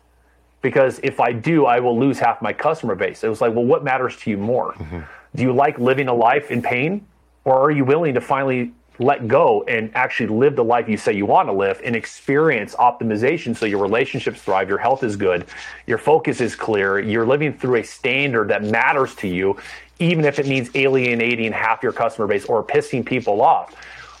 because if I do, I will lose half my customer base. It was like, well, what matters to you more? Mm-hmm. Do you like living a life in pain or are you willing to finally let go and actually live the life you say you want to live and experience optimization so your relationships thrive, your health is good, your focus is clear, you're living through a standard that matters to you, even if it means alienating half your customer base or pissing people off.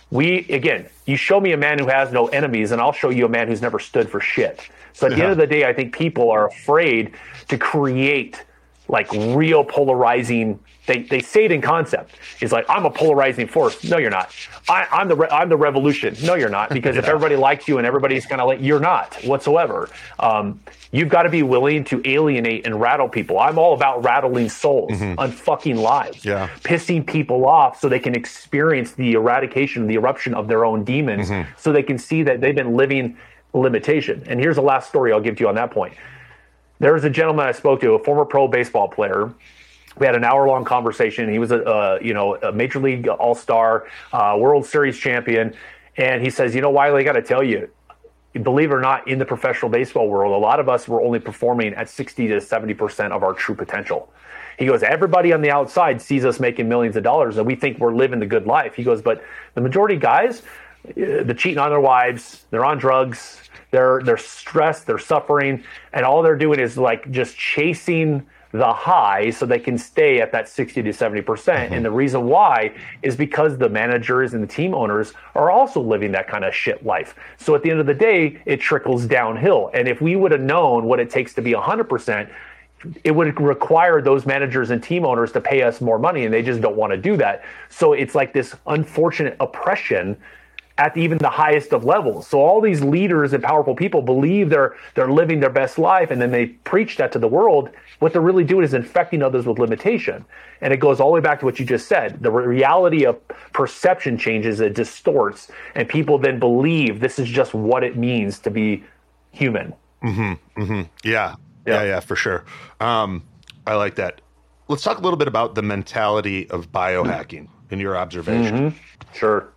We, again, you show me a man who has no enemies, and I'll show you a man who's never stood for shit. So at the end of the day, I think people are afraid to create like real polarizing they, they say it in concept. It's like I'm a polarizing force. No, you're not. I, am the re- I'm the revolution. No, you're not. Because yeah. if everybody likes you and everybody's kind of like you're not whatsoever. Um, you've got to be willing to alienate and rattle people. I'm all about rattling souls, mm-hmm. unfucking lives, yeah. pissing people off so they can experience the eradication, the eruption of their own demons, mm-hmm. so they can see that they've been living limitation. And here's the last story I'll give to you on that point. There was a gentleman I spoke to, a former pro baseball player we had an hour long conversation. He was a, you know a major league all star, uh, World Series champion, and he says, you know, Wylie, I got to tell you, believe it or not, in the professional baseball world, a lot of us were only performing at sixty to seventy percent of our true potential. He goes, everybody on the outside sees us making millions of dollars, and we think we're living the good life. He goes, but the majority guys, they're cheating on their wives, they're on drugs, they're they're stressed, they're suffering, and all they're doing is like just chasing the high so they can stay at that 60 to 70%. mm hmm And the reason why is because the managers and the team owners are also living that kind of shit life. So at the end of the day, it trickles downhill. And if we would have known what it takes to be 100%, it would require those managers and team owners to pay us more money, and they just don't want to do that. So it's like this unfortunate oppression at even the highest of levels. So all these leaders and powerful people believe they're they're living their best life, and then they preach that to the world. What they're really doing is infecting others with limitation. And it goes all the way back to what you just said. The reality of perception changes, it distorts, and people then believe this is just what it means to be human. Mm-hmm, mm-hmm. Yeah. yeah, yeah, yeah, for sure. Um, I like that. Let's talk a little bit about the mentality of biohacking in your observation. Mm-hmm. Sure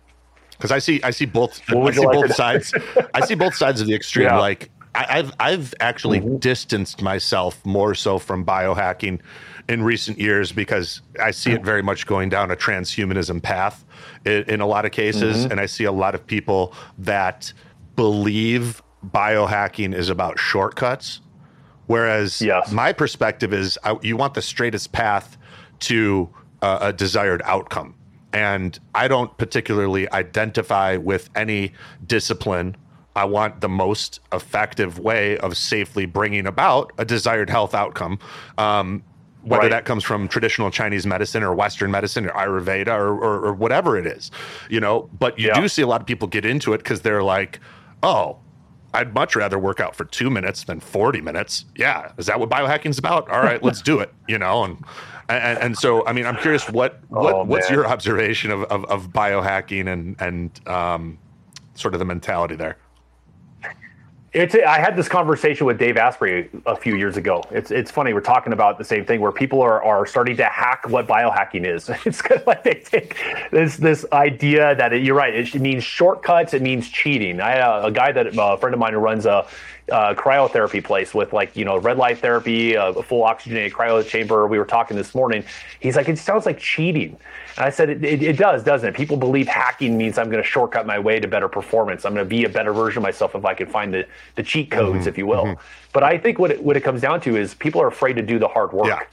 because I see I see both I see like both sides. I see both sides of the extreme. Yeah. Like I, have I've actually mm-hmm. distanced myself more so from biohacking in recent years because I see it very much going down a transhumanism path in, in a lot of cases, mm-hmm. and I see a lot of people that believe biohacking is about shortcuts, whereas yes. my perspective is I, you want the straightest path to uh, a desired outcome and I don't particularly identify with any discipline. I want the most effective way of safely bringing about a desired health outcome. Um, whether right. that comes from traditional Chinese medicine or Western medicine or Ayurveda or, or, or whatever it is, you know. But you yeah. do see a lot of people get into it because they're like, oh, I'd much rather work out for two minutes than 40 minutes. Yeah. Is that what biohacking's about? All right, let's do it, you know? And, and, and so, I mean, I'm curious what, what Oh, what's your observation of, of, of biohacking and, and, um, sort of the mentality there? It's. I had this conversation with Dave Asprey a few years ago. It's. It's funny. We're talking about the same thing where people are, are starting to hack what biohacking is. It's kind of like they take this this idea that it, you're right. It means shortcuts. It means cheating. I had a, a guy that uh, a friend of mine who runs a, uh cryotherapy place with like you know red light therapy, a, a full oxygenated cryo chamber. We were talking this morning. He's like, it sounds like cheating. And I said, it, it, it does, doesn't it? People believe hacking means I'm going to shortcut my way to better performance. I'm going to be a better version of myself if I can find the, the cheat codes, mm-hmm. if you will. Mm-hmm. But I think what it, what it comes down to is people are afraid to do the hard work. Yeah.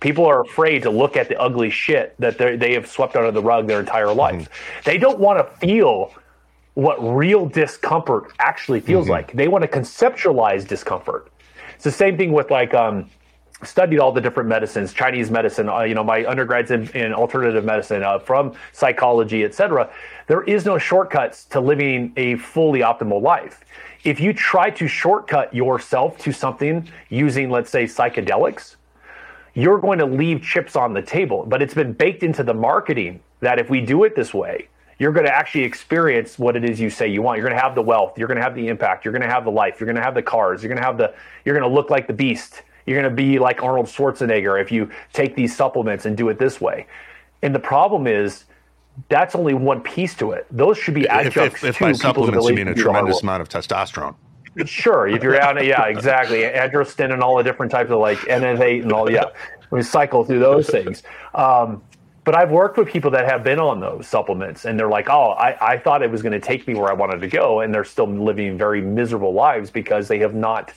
People are afraid to look at the ugly shit that they they have swept under the rug their entire life. Mm-hmm. They don't want to feel what real discomfort actually feels like. They want to conceptualize discomfort. It's the same thing with like um, studied all the different medicines, Chinese medicine. Uh, you know, my undergrads in, in alternative medicine, uh, from psychology, etc. There is no shortcuts to living a fully optimal life. If you try to shortcut yourself to something using, let's say, psychedelics, you're going to leave chips on the table. But it's been baked into the marketing that if we do it this way, you're going to actually experience what it is you say you want. You're going to have the wealth. You're going to have the impact. You're going to have the life. You're going to have the cars. You're going to have the. You're going to look like the beast. You're going to be like Arnold Schwarzenegger if you take these supplements and do it this way. And the problem is, that's only one piece to it. Those should be If, adjuncts if, if to by supplements you mean a do the hard tremendous amount of testosterone. Sure, if you're out, yeah, exactly. Androsten and all the different types of like NF8 and all, yeah, we cycle through those things. Um, but I've worked with people that have been on those supplements, and they're like, "Oh, I, I thought it was going to take me where I wanted to go," and they're still living very miserable lives because they have not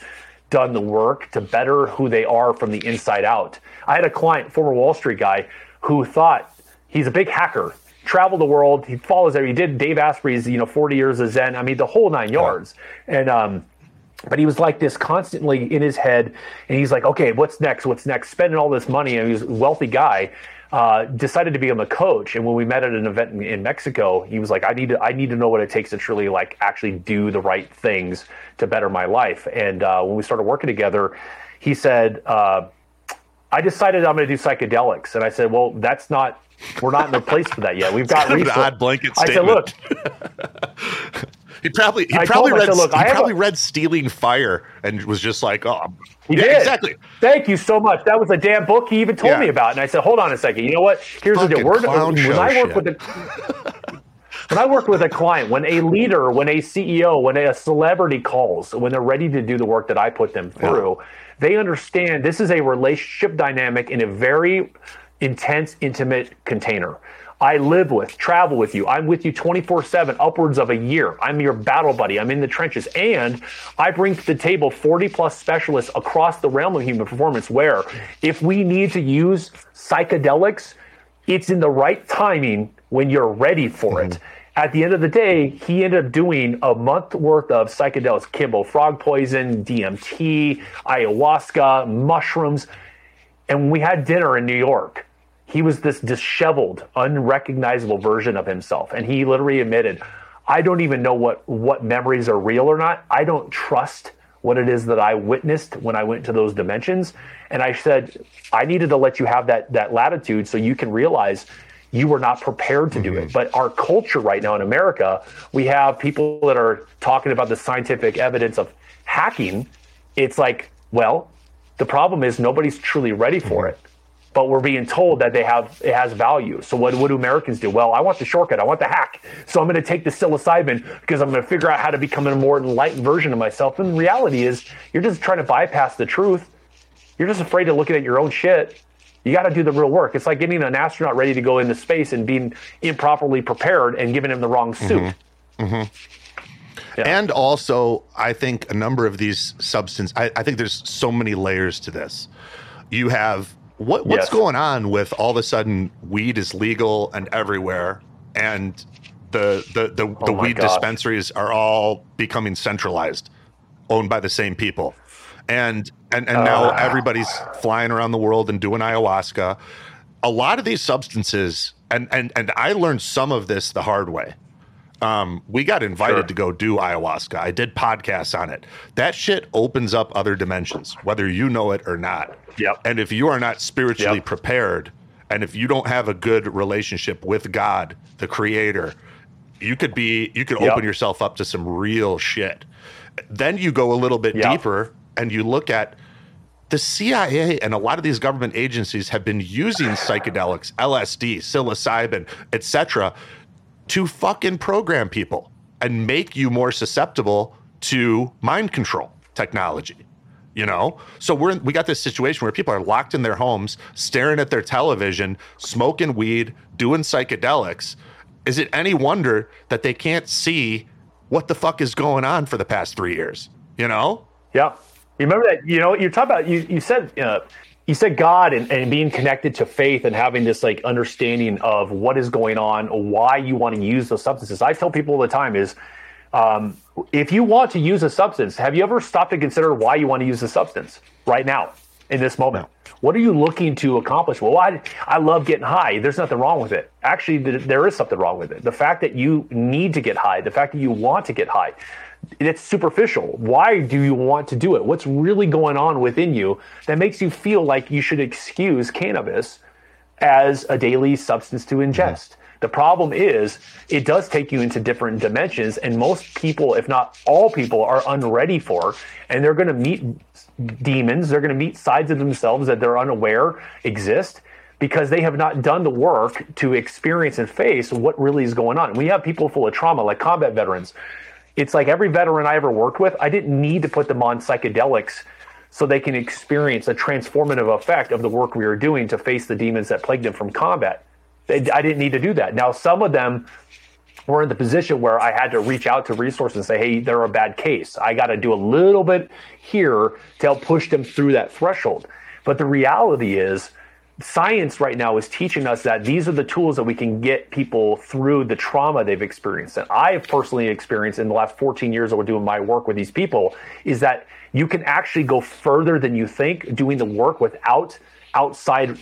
done the work to better who they are from the inside out. I had a client, former Wall Street guy, who thought he's a big hacker, traveled the world, he follows there. He did Dave Asprey's, you know, 40 years of Zen. I mean, the whole nine yards, and um, but he was like this constantly in his head and he's like okay what's next what's next spending all this money and he's a wealthy guy uh, decided to become a coach. And when we met at an event in, in mexico he was like i need to i need to know what it takes to truly like actually do the right things to better my life. And uh, when we started working together he said uh, i decided i'm going to do psychedelics. And i said well that's not we're not in the place for that yet. We've got kind of an odd blanket i said look statement. He probably he I probably told him, I read said, "Look, he I probably a- read Stealing Fire and was just like, oh, He yeah, did. exactly. Thank you so much. That was a damn book he even told Yeah. me about. And I said, hold on a second. You know what? Here's the Fucking deal. We're, clown when I work shit. with a when I work with a client, when a leader, when a CEO, when a celebrity calls, when they're ready to do the work that I put them through, they understand this is a relationship dynamic in a very intense, intimate container. I live with, travel with you. I'm with you 24 7, upwards of a year. I'm your battle buddy. I'm in the trenches. And I bring to the table 40 plus specialists across the realm of human performance where if we need to use psychedelics, it's in the right timing when you're ready for it. Mm-hmm. At the end of the day, he ended up doing a month worth of psychedelics, Kambo frog poison, DMT, ayahuasca, mushrooms. And we had dinner in New York, he was this disheveled, unrecognizable version of himself. And he literally admitted, I don't even know what, what memories are real or not. I don't trust what it is that I witnessed when I went to those dimensions. And I said, I needed to let you have that, that latitude so you can realize you were not prepared to do it. Mm-hmm. But our culture right now in America, we have people that are talking about the scientific evidence of hacking. It's like, well, the problem is nobody's truly ready for mm-hmm. it. But we're being told that they have it has value. So what, what do Americans do? Well, I want the shortcut. I want the hack. So I'm going to take the psilocybin because I'm going to figure out how to become a more enlightened version of myself. And the reality is, you're just trying to bypass the truth. You're just afraid of looking at your own shit. You got to do the real work. It's like getting an astronaut ready to go into space and being improperly prepared and giving him the wrong mm-hmm. suit. Mm-hmm. And also, I think a number of these substance. I, I think there's so many layers to this. You have what what's Yes. going on with all of a sudden weed is legal and everywhere, and the the the, the Oh my weed gosh. dispensaries are all becoming centralized, owned by the same people, and and and now Ah. everybody's flying around the world and doing ayahuasca. A lot of these substances, and and and I learned some of this the hard way Um, we got invited sure. to go do ayahuasca. I did podcasts on it. That shit opens up other dimensions, whether you know it or not. Yep. And if you are not spiritually yep. prepared, and if you don't have a good relationship with God, the creator, you could be you could yep. open yourself up to some real shit. Then you go a little bit yep. deeper and you look at the CIA and a lot of these government agencies have been using psychedelics, LSD, psilocybin, etc., to fucking program people and make you more susceptible to mind control technology. You know, so we're we got this situation where people are locked in their homes, staring at their television, smoking weed, doing psychedelics. Is it any wonder that they can't see what the fuck is going on for the past three years? You know? Yeah. You remember that? You know, you're talking about. You you said uh, you said God and, and being connected to faith and having this like understanding of what is going on, why you want to use those substances. I tell people all the time is. Um, if you want to use a substance, have you ever stopped to consider why you want to use the substance right now in this moment? What are you looking to accomplish? Well, I, I love getting high. There's nothing wrong with it. Actually, there is something wrong with it. The fact that you need to get high, the fact that you want to get high, it's superficial. Why do you want to do it? What's really going on within you that makes you feel like you should excuse cannabis as a daily substance to ingest? Mm-hmm. The problem is it does take you into different dimensions, and most people, if not all people, are unready for, and they're going to meet demons. They're going to meet sides of themselves that they're unaware exist because they have not done the work to experience and face what really is going on. We have people full of trauma, like combat veterans it's like every veteran I ever worked with, I didn't need to put them on psychedelics so they can experience a transformative effect of the work we were doing to face the demons that plagued them from combat. I didn't need to do that. Now, some of them were in the position where I had to reach out to resources and say, hey, they're a bad case. I got to do a little bit here to help push them through that threshold. But the reality is, science right now is teaching us that these are the tools that we can get people through the trauma they've experienced. And I've personally experienced in the last 14 years that we're doing my work with these people is that you can actually go further than you think doing the work without outside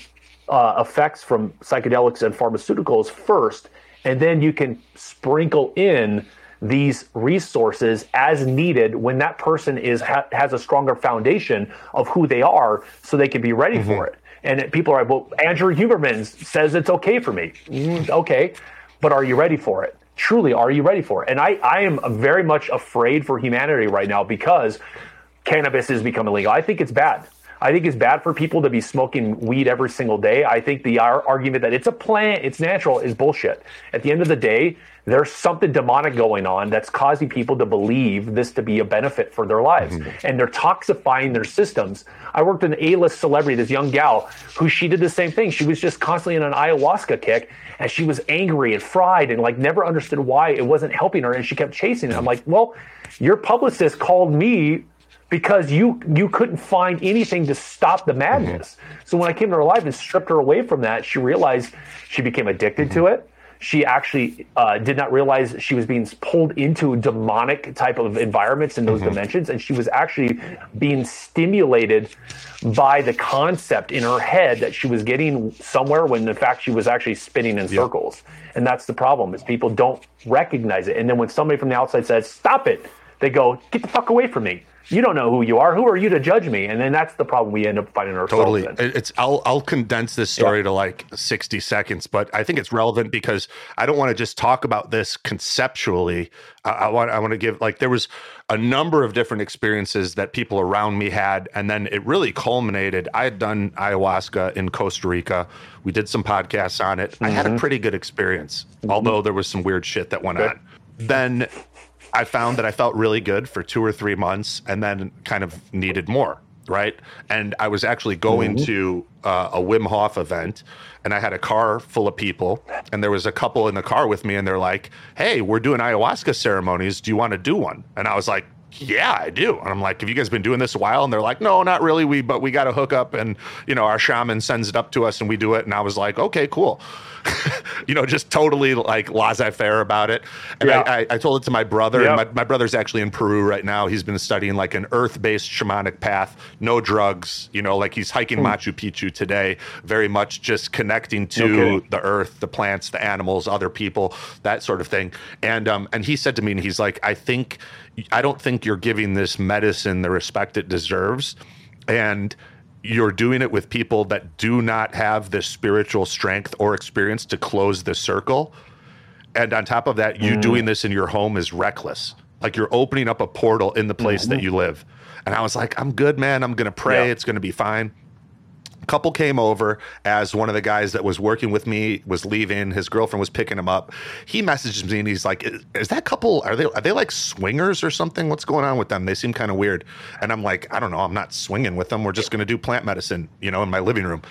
uh, effects from psychedelics and pharmaceuticals first. And then you can sprinkle in these resources as needed when that person is ha- has a stronger foundation of who they are so they can be ready mm-hmm. for it and people are like, well, Andrew Huberman says it's okay for me. Mm, okay, but are you ready for it? Truly, are you ready for it? And I, I am very much afraid for humanity right now because cannabis is becoming legal. I think it's bad. I think it's bad for people to be smoking weed every single day. I think the argument that it's a plant, it's natural, is bullshit. At the end of the day, there's something demonic going on that's causing people to believe this to be a benefit for their lives. Mm-hmm. And they're toxifying their systems. I worked with an A-list celebrity, this young gal, who she did the same thing. She was just constantly in an ayahuasca kick and she was angry and fried and like never understood why it wasn't helping her and she kept chasing it. I'm like, well, your publicist called me because you you couldn't find anything to stop the madness. Mm-hmm. So when I came to her life and stripped her away from that, she realized she became addicted mm-hmm. to it she actually uh, did not realize she was being pulled into demonic type of environments in those mm-hmm. dimensions and she was actually being stimulated by the concept in her head that she was getting somewhere when in fact she was actually spinning in circles and that's the problem is people don't recognize it and then when somebody from the outside says stop it they go get the fuck away from me you don't know who you are. Who are you to judge me? And then that's the problem we end up finding ourselves totally. in. It's I'll I'll condense this story yeah. to like 60 seconds, but I think it's relevant because I don't want to just talk about this conceptually. I, I want I want to give like there was a number of different experiences that people around me had, and then it really culminated. I had done ayahuasca in Costa Rica. We did some podcasts on it. Mm-hmm. I had a mm-hmm. pretty good experience, mm-hmm. although there was some weird shit that went good. on. Then I found that I felt really good for two or three months and then kind of needed more. Right. And I was actually going mm-hmm. to uh, a Wim Hof event and I had a car full of people and there was a couple in the car with me and they're like, Hey, we're doing ayahuasca ceremonies. Do you want to do one? And I was like, yeah, I do. And I'm like, have you guys been doing this a while? And they're like, no, not really. We, but we got to hook up and, you know, our shaman sends it up to us and we do it. And I was like, okay, cool. you know, just totally like laissez faire about it. And Yeah. I, I, I told it to my brother. Yep. And my, my brother's actually in Peru right now. He's been studying like an earth based shamanic path, no drugs, you know, like he's hiking Machu Picchu today, very much just connecting to kidding. the earth, the plants, the animals, other people, that sort of thing. And um, and he said to me, and he's like, I think, I don't think you're giving this medicine the respect it deserves, and you're doing it with people that do not have the spiritual strength or experience to close the circle. And on top of that, you mm. doing this in your home is reckless. Like you're opening up a portal in the place mm-hmm. that you live. And I was like, I'm good, man. I'm going to pray. Yeah. It's going to be fine couple came over as one of the guys that was working with me was leaving. His girlfriend was picking him up. He messages me and he's like is, is that couple are they are they like swingers or something? What's going on with them? They seem kind of weird. And i'm like i don't know. I'm not swinging with them. We're just going to do plant medicine you know in my living room.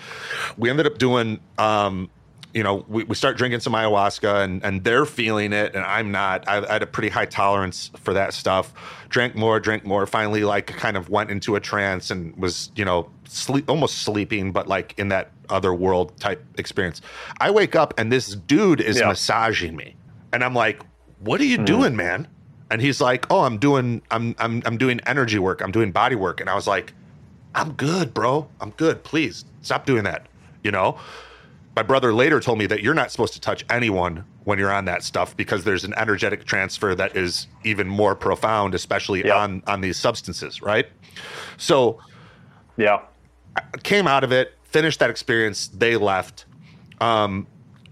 We ended up doing um you know, we, we start drinking some ayahuasca and, and they're feeling it and I'm not. I, I had a pretty high tolerance for that stuff. Drank more, drank more. Finally, like kind of went into a trance and was, you know, sleep almost sleeping, but like in that other world type experience. I wake up and this dude is Yeah. massaging me, and I'm like, "What are you hmm. doing, man?" And he's like, "Oh, I'm doing, I'm, I'm, I'm doing energy work. I'm doing body work." And I was like, "I'm good, bro. I'm good. Please stop doing that." You know my brother later told me that you're not supposed to touch anyone when you're on that stuff because there's an energetic transfer that is even more profound, especially Yep. on on these substances, right? So Yeah. came out of it, finished that experience. They left. Um,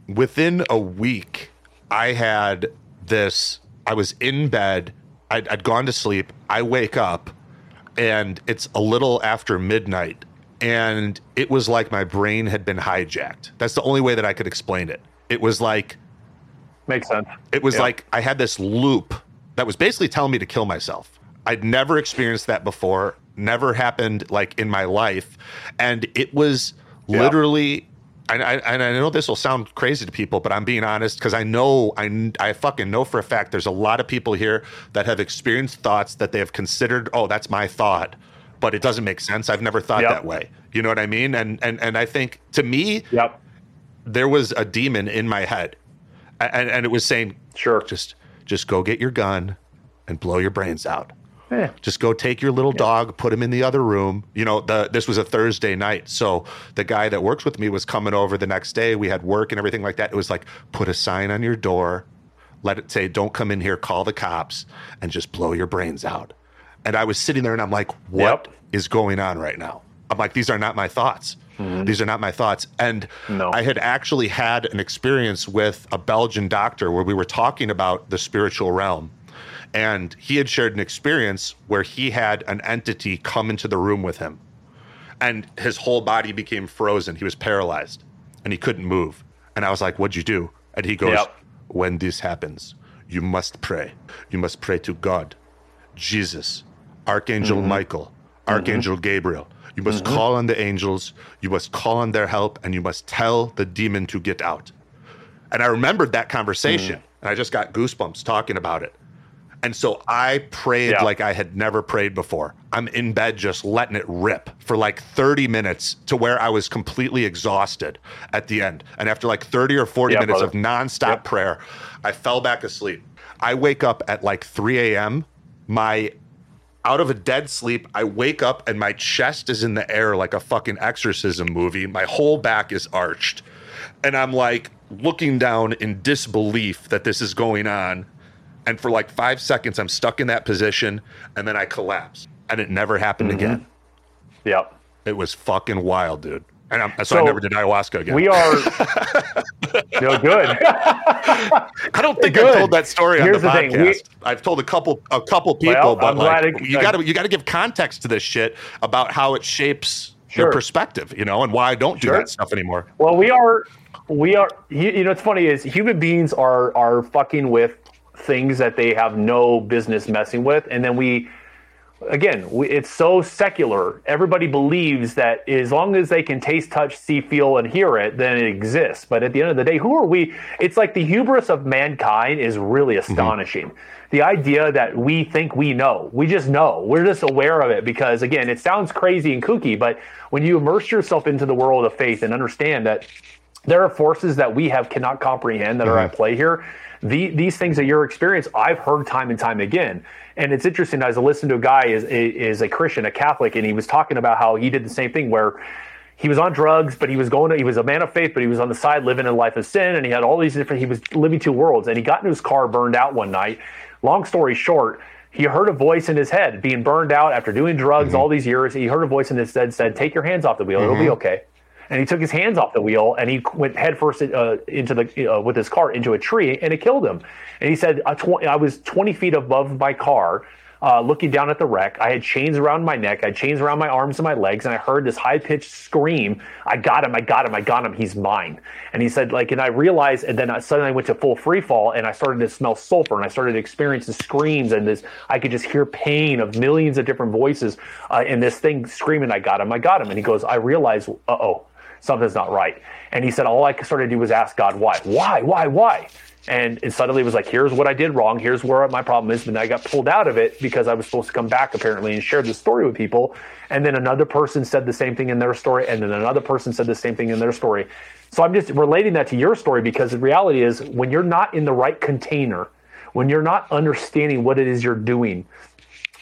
within a week, I had this. I was in bed. I'd, I'd gone to sleep. I wake up, and it's a little after midnight, and it was like my brain had been hijacked. That's the only way that I could explain it. It was like Makes sense. it was Yeah. like I had this loop that was basically telling me to kill myself. I'd never experienced that before, never happened like in my life. And it was Yeah. literally, and I, and I know this will sound crazy to people, but I'm being honest because I know, I, I fucking know for a fact there's a lot of people here that have experienced thoughts that they have considered, oh, that's my thought. But it doesn't make sense. I've never thought Yep. that way. You know what I mean? And and and I think to me, Yep. there was a demon in my head, and, and it was saying, Sure. just just go get your gun and blow your brains out. Eh. Just go take your little dog, put him in the other room. You know, the this was a Thursday night, so the guy that works with me was coming over the next day. We had work and everything like that. It was like put a sign on your door, let it say, "Don't come in here. Call the cops," and just blow your brains out. And I was sitting there and I'm like, "What is Yep. going on right now?" I'm like, "These are not my thoughts. Mm-hmm. These are not my thoughts." And No. I had actually had an experience with a Belgian doctor where we were talking about the spiritual realm. And he had shared an experience where he had an entity come into the room with him. And his whole body became frozen. He was paralyzed and he couldn't move. And I was like, What'd you do? And he goes, Yep. When this happens, you must pray. You must pray to God, Jesus, Archangel Mm-hmm. Michael, Archangel Gabriel. You must call on the angels. You must call on their help and you must tell the demon to get out. And I remembered that conversation Mm. and I just got goosebumps talking about it. And so I prayed Yeah. like I had never prayed before. I'm in bed just letting it rip for like 30 minutes to where I was completely exhausted at the end. And after like 30 or 40 Yeah, minutes brother. of nonstop Yep. prayer, I fell back asleep. I wake up at like 3 a.m. My out of a dead sleep, I wake up and my chest is in the air like a fucking exorcism movie. My whole back is arched. And I'm like looking down in disbelief that this is going on. And for like five seconds, I'm stuck in that position and then I collapse. And it never happened Mm-hmm. again. Yep. It was fucking wild, dude. And I'm, so, I So, never did ayahuasca again. We are. no good. I don't think Good. I've told that story Here's on the, the thing, podcast. we- I've told a couple a couple people, Well, but I'm like it- you got to you got to give context to this shit about how it shapes your perspective, you know, and why I don't do Sure. that stuff anymore. Well, we are, we are. You, you know, what's funny is human beings are are fucking with things that they have no business messing with, and then we again, we, it's so secular. Everybody believes that as long as they can taste, touch, see, feel, and hear it, then it exists. But at the end of the day, who are we? It's like the hubris of mankind is really Mm-hmm. astonishing. The idea that we think we know, we just know, we're just aware of it because, again, it sounds crazy and kooky, but when you immerse yourself into the world of faith and understand that there are forces that we have cannot comprehend that are at play here. The, these things that you're experiencing, I've heard time and time again. And it's interesting I was listening to a guy is is a Christian, a Catholic, and he was talking about how he did the same thing where he was on drugs, but he was going to, he was a man of faith, but he was on the side living a life of sin, and he had all these different. He was living two worlds, and he got into his car burned out one night. Long story short, he heard a voice in his head being burned out after doing drugs mm-hmm. all these years. He heard a voice in his head said, "Take your hands off the wheel; it'll be mm-hmm. okay." And he took his hands off the wheel and he went headfirst uh, into the uh, with his car into a tree and it killed him. And he said, uh, tw- "I was 20 feet above my car." Uh, looking down at the wreck, I had chains around my neck, I had chains around my arms and my legs, and I heard this high pitched scream, I got him, I got him, I got him, he's mine. And he said, like, and I realized, and then I, suddenly I went to full free fall and I started to smell sulfur and I started to experience the screams and this, I could just hear pain of millions of different voices uh, and this thing screaming, I got him, I got him. And he goes, I realized, uh oh, something's not right. And he said, all I started to do was ask God, why, why, why, why? And suddenly it suddenly was like, here's what I did wrong. Here's where my problem is. And I got pulled out of it because I was supposed to come back apparently and share the story with people. And then another person said the same thing in their story. And then another person said the same thing in their story. So I'm just relating that to your story because the reality is when you're not in the right container, when you're not understanding what it is you're doing,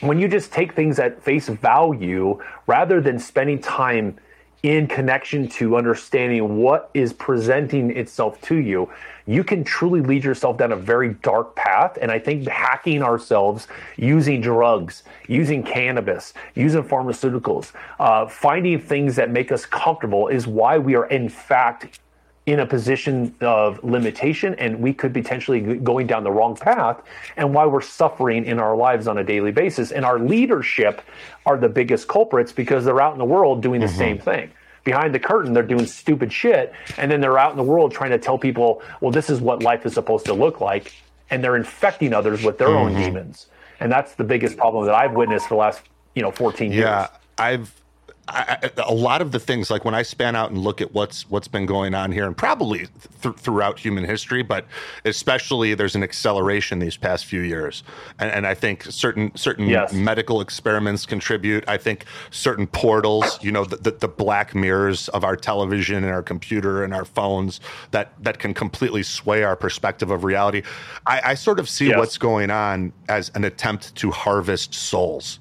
when you just take things at face value rather than spending time in connection to understanding what is presenting itself to you, you can truly lead yourself down a very dark path. And I think hacking ourselves using drugs, using cannabis, using pharmaceuticals, uh, finding things that make us comfortable is why we are, in fact, in a position of limitation and we could potentially going down the wrong path and why we're suffering in our lives on a daily basis. And our leadership are the biggest culprits because they're out in the world doing the mm-hmm. same thing. Behind the curtain they're doing stupid shit and then they're out in the world trying to tell people well this is what life is supposed to look like and they're infecting others with their own mm-hmm. demons. And that's the biggest problem that i've witnessed for the last you know 14 years. Yeah, I've I, a lot of the things like when I span out and look at what's what's been going on here, and probably th- throughout human history, but especially there's an acceleration these past few years, and, and I think certain certain Yes. medical experiments contribute. I think certain portals, you know, the, the, the black mirrors of our television and our computer and our phones that that can completely sway our perspective of reality. I, I sort of see Yes. what's going on as an attempt to harvest souls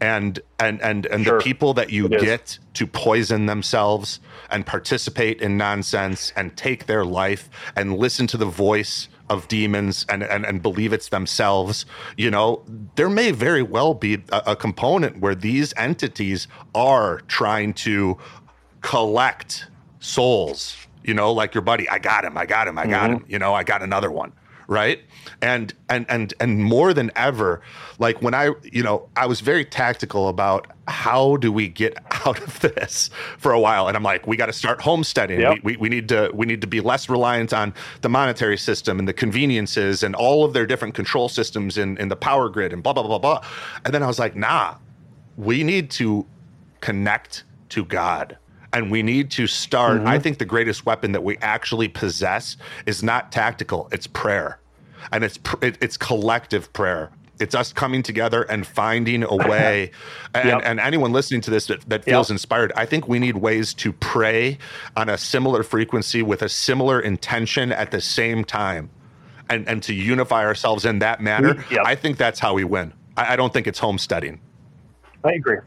and and and and Sure. the people that you It is. get to poison themselves and participate in nonsense and take their life and listen to the voice of demons and and, and believe it's themselves you know there may very well be a, a component where these entities are trying to collect souls you know like your buddy i got him i got him i got mm-hmm. him you know i got another one right and and and and more than ever like when i you know i was very tactical about how do we get out of this for a while and i'm like we got to start homesteading Yep. we, we, we need to we need to be less reliant on the monetary system and the conveniences and all of their different control systems in in the power grid and blah blah blah blah and then i was like nah we need to connect to God. And we need to start. I mm-hmm. think the greatest weapon that we actually possess is not tactical, it's prayer. And it's pr- it, it's collective prayer. It's us coming together and finding a way. and, Yep. and anyone listening to this that, that feels inspired, I think we need ways to pray on a similar frequency with a similar intention at the same time and, and to unify ourselves in that manner. Yep. I think that's how we win. I, I don't think it's homesteading. I agree.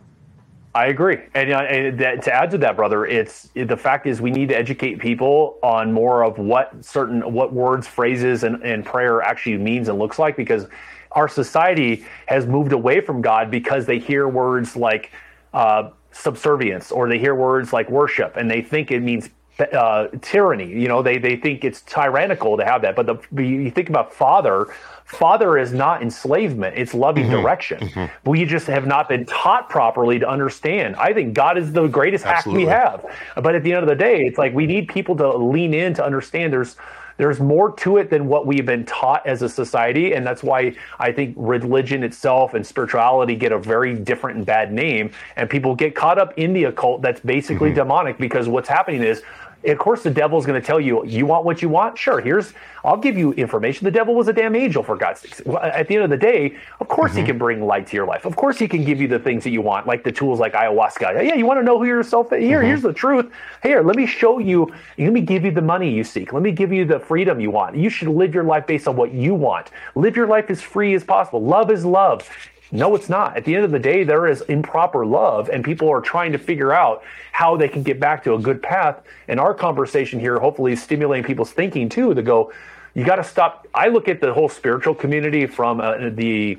I agree, and, uh, and that, to add to that, brother, it's the fact is we need to educate people on more of what certain what words, phrases, and, and prayer actually means and looks like, because our society has moved away from God because they hear words like uh, subservience or they hear words like worship, and they think it means uh, tyranny. You know, they they think it's tyrannical to have that. But the you think about father, father is not enslavement; it's loving direction. We just have not been taught properly to understand. I think God is the greatest Absolutely. hack we have. But at the end of the day, it's like we need people to lean in to understand. There's there's more to it than what we've been taught as a society. And that's why I think religion itself and spirituality get a very different and bad name. And people get caught up in the occult that's basically Mm-hmm. demonic because what's happening is of course the devil's going to tell you you want what you want? Sure here's i'll give you information. The devil was a damn angel for god's sake at the end of the day of course Mm-hmm. he can bring light to your life. Of course he can give you the things that you want like the tools like ayahuasca. Yeah you want to know who yourself is? Mm-hmm. here here's the truth. Here let me show you let me give you the money you seek. Let me give you the freedom you want. You should live your life based on what you want. Live your life as free as possible. Love is love no, it's not. At the end of the day, there is improper love, and people are trying to figure out how they can get back to a good path. And our conversation here, hopefully, is stimulating people's thinking too to go, you got to stop. I look at the whole spiritual community from uh, the,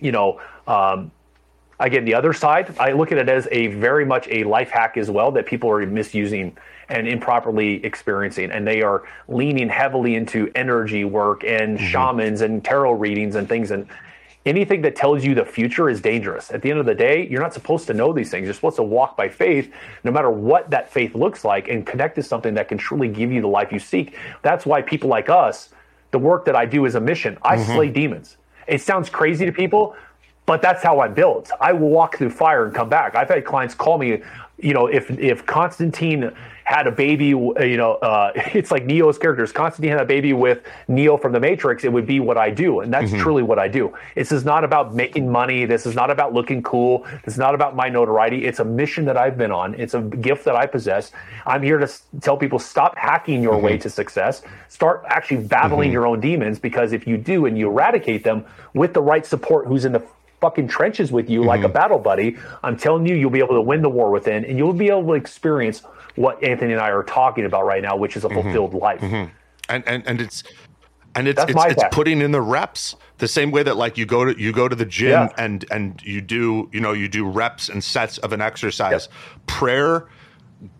you know, um, again, the other side, I look at it as a very much a life hack as well that people are misusing and improperly experiencing. And they are leaning heavily into energy work and shamans and tarot readings and things. And anything that tells you the future is dangerous. At the end of the day, you're not supposed to know these things. You're supposed to walk by faith, no matter what that faith looks like, and connect to something that can truly give you the life you seek. That's why people like us, the work that I do is a mission. I mm-hmm. slay demons. It sounds crazy to people, but that's how I'm built. I will walk through fire and come back. I've had clients call me, you know, if if Constantine had a baby, uh, you know, uh, it's like Neo's characters. Constantine had a baby with Neo from the Matrix. It would be what I do, and that's mm-hmm. truly what I do. This is not about making money. This is not about looking cool. This is not about my notoriety. It's a mission that I've been on. It's a gift that I possess. I'm here to s- tell people stop hacking your mm-hmm. way to success. Start actually battling mm-hmm. your own demons because if you do and you eradicate them with the right support, who's in the fucking trenches with you like a battle buddy, I'm telling you, you'll be able to win the war within, and you'll be able to experience what Anthony and I are talking about right now, which is a mm-hmm. fulfilled life. Mm-hmm. and and and it's and it's That's it's, it's putting in the reps the same way that like you go to you go to the gym Yeah. and and you do you know you do reps and sets of an exercise. Prayer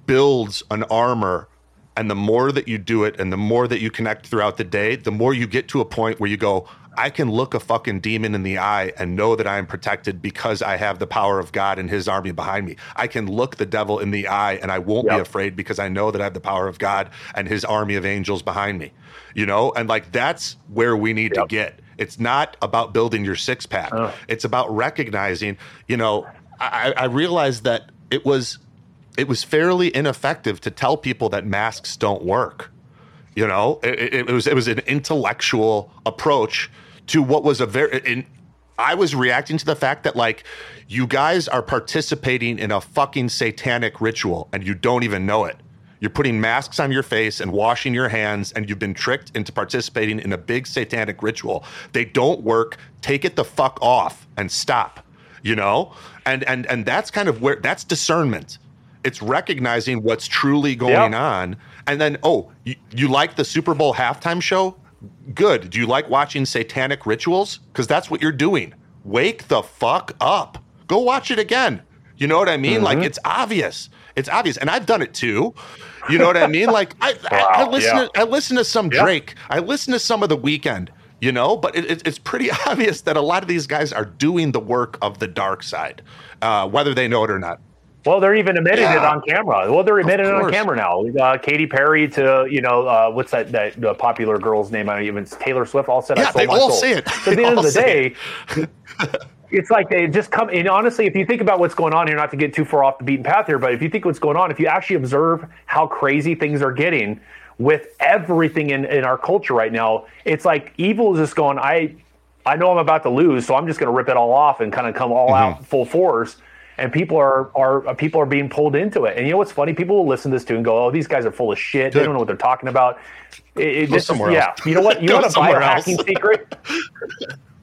builds an armor and the more that you do it and the more that you connect throughout the day the more you get to a point where you go I can look a fucking demon in the eye and know that I am protected because I have the power of God and his army behind me. I can look the devil in the eye and I won't be afraid because I know that I have the power of God and his army of angels behind me. You know, and like that's where we need to get. It's not about building your six pack. Uh. It's about recognizing, you know, I, I realized that it was it was fairly ineffective to tell people that masks don't work. You know, it, it, was it was an intellectual approach to what was a very. In, I was reacting to the fact that like you guys are participating in a fucking satanic ritual and you don't even know it. You're putting masks on your face and washing your hands, and you've been tricked into participating in a big satanic ritual. They don't work. Take it the fuck off and stop. You know, and and and that's kind of where that's discernment. It's recognizing what's truly going Yeah. on, and then oh, you, you like the Super Bowl halftime show? Good. Do you like watching satanic rituals? Because that's what you're doing. Wake the fuck up. Go watch it again. You know what I mean? Like it's obvious. It's obvious, and I've done it too. You know what I mean? Like I, I, I listen. yeah. To, I listen to some Yeah. Drake. I listen to some of The Weeknd. You know, but it, it, it's pretty obvious that a lot of these guys are doing the work of the dark side, uh, whether they know it or not. Well, they're even admitting it on camera. Well, they're admitting it on camera now. Uh, Katy Perry to you know uh, what's that that uh, popular girl's name? I don't even Taylor Swift. All said, I Yeah, sold they my all soul. say it. So at the end of the day, it's like they just come. And honestly, if you think about what's going on here, not to get too far off the beaten path here, but if you think what's going on, if you actually observe how crazy things are getting with everything in, in our culture right now, it's like evil is just going. I I know I'm about to lose, so I'm just going to rip it all off and kind of come all Mm-hmm. out full force. And people are are people are being pulled into it. And you know what's funny? People will listen to this too and go, "Oh, these guys are full of shit. They don't know what they're talking about." It, it, somewhere yeah. else. You know what? You want a biohacking else. secret?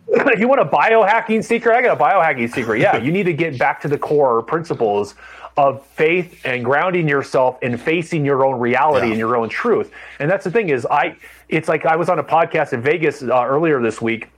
you want a biohacking secret? I got a biohacking secret. Yeah, you need to get back to the core principles of faith and grounding yourself and facing your own reality Yeah. and your own truth. And that's the thing is, I. It's like I was on a podcast in Vegas uh, earlier this week,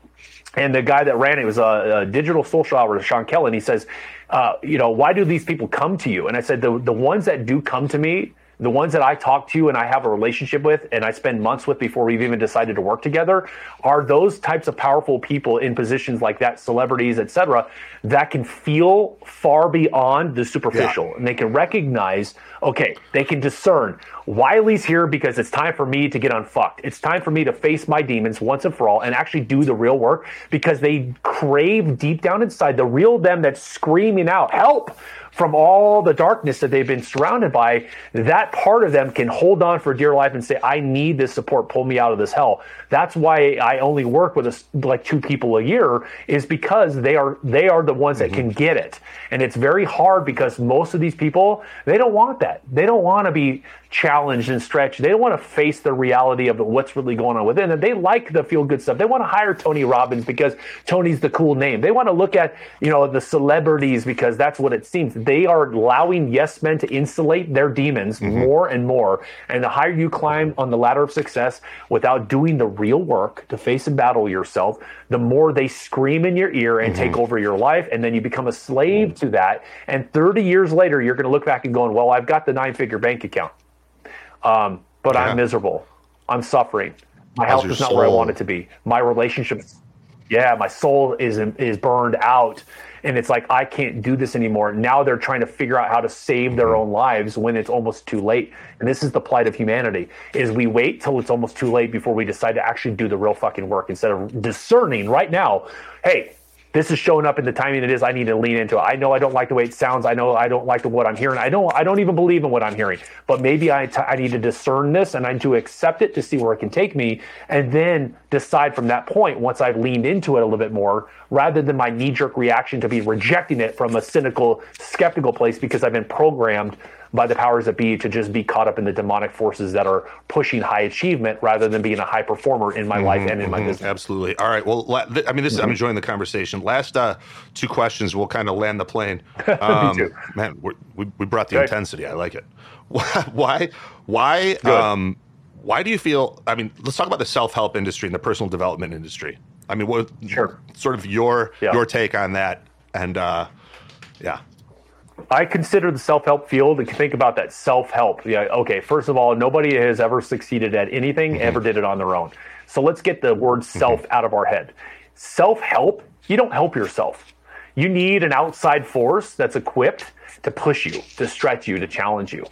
and the guy that ran it was a, a digital social hour, Sean Kelly. He says, uh, you know, why do these people come to you? And I said, the the ones that do come to me, the ones that I talk to and I have a relationship with, and I spend months with before we've even decided to work together, are those types of powerful people in positions like that, celebrities, etc., that can feel far beyond the superficial, and they can recognize. Okay, they can discern Wylie's here because it's time for me to get unfucked. It's time for me to face my demons once and for all and actually do the real work because they crave deep down inside the real them that's screaming out, help from all the darkness that they've been surrounded by. That part of them can hold on for dear life and say, I need this support, pull me out of this hell. That's why I only work with a, like two people a year is because they are, they are the ones that mm-hmm. can get it. And it's very hard because most of these people, they don't want that. They don't want to be challenged and stretched. They don't want to face the reality of what's really going on within. And they like the feel good stuff. They want to hire Tony Robbins because Tony's the cool name. They want to look at, you know, the celebrities because that's what it seems. They are allowing yes men to insulate their demons mm-hmm. more and more. And the higher you climb on the ladder of success without doing the real work to face and battle yourself, the more they scream in your ear and take mm-hmm. over your life. And then you become a slave mm-hmm. to that. And 30 years later, you're going to look back and going, well, I've got the nine figure bank account. Um, but Yeah. I'm miserable. I'm suffering. My How's health is not where I want it to be. My relationship, yeah, my soul is is burned out, and it's like I can't do this anymore. Now they're trying to figure out how to save their own lives when it's almost too late. And this is the plight of humanity: is we wait till it's almost too late before we decide to actually do the real fucking work instead of discerning right now. Hey, this is showing up in the timing it is. I need to lean into it. I know I don't like the way it sounds. I know I don't like the, what I'm hearing. I don't. I don't even believe in what I'm hearing. But maybe I, t- I need to discern this and I need to accept it to see where it can take me, and then decide from that point once I've leaned into it a little bit more, rather than my knee jerk reaction to be rejecting it from a cynical, skeptical place because I've been programmed by the powers that be to just be caught up in the demonic forces that are pushing high achievement rather than being a high performer in my life and in my business. Absolutely. All right. Well, I mean, this I'm enjoying the conversation. Last uh, two questions, we'll kind of land the plane. Um, too. Man, we're, we we brought the Okay. intensity. I like it. Why? Why? Um, why do you feel? I mean, let's talk about the self help industry and the personal development industry. I mean, what Sure. sort of your Yeah. your take on that? And uh, yeah, I consider the self help field. If you think about that self help, yeah, okay, first of all, nobody has ever succeeded at anything, mm-hmm. ever did it on their own. So let's get the word mm-hmm. self out of our head. Self help, you don't help yourself. You need an outside force that's equipped to push you, to stretch you, to challenge you.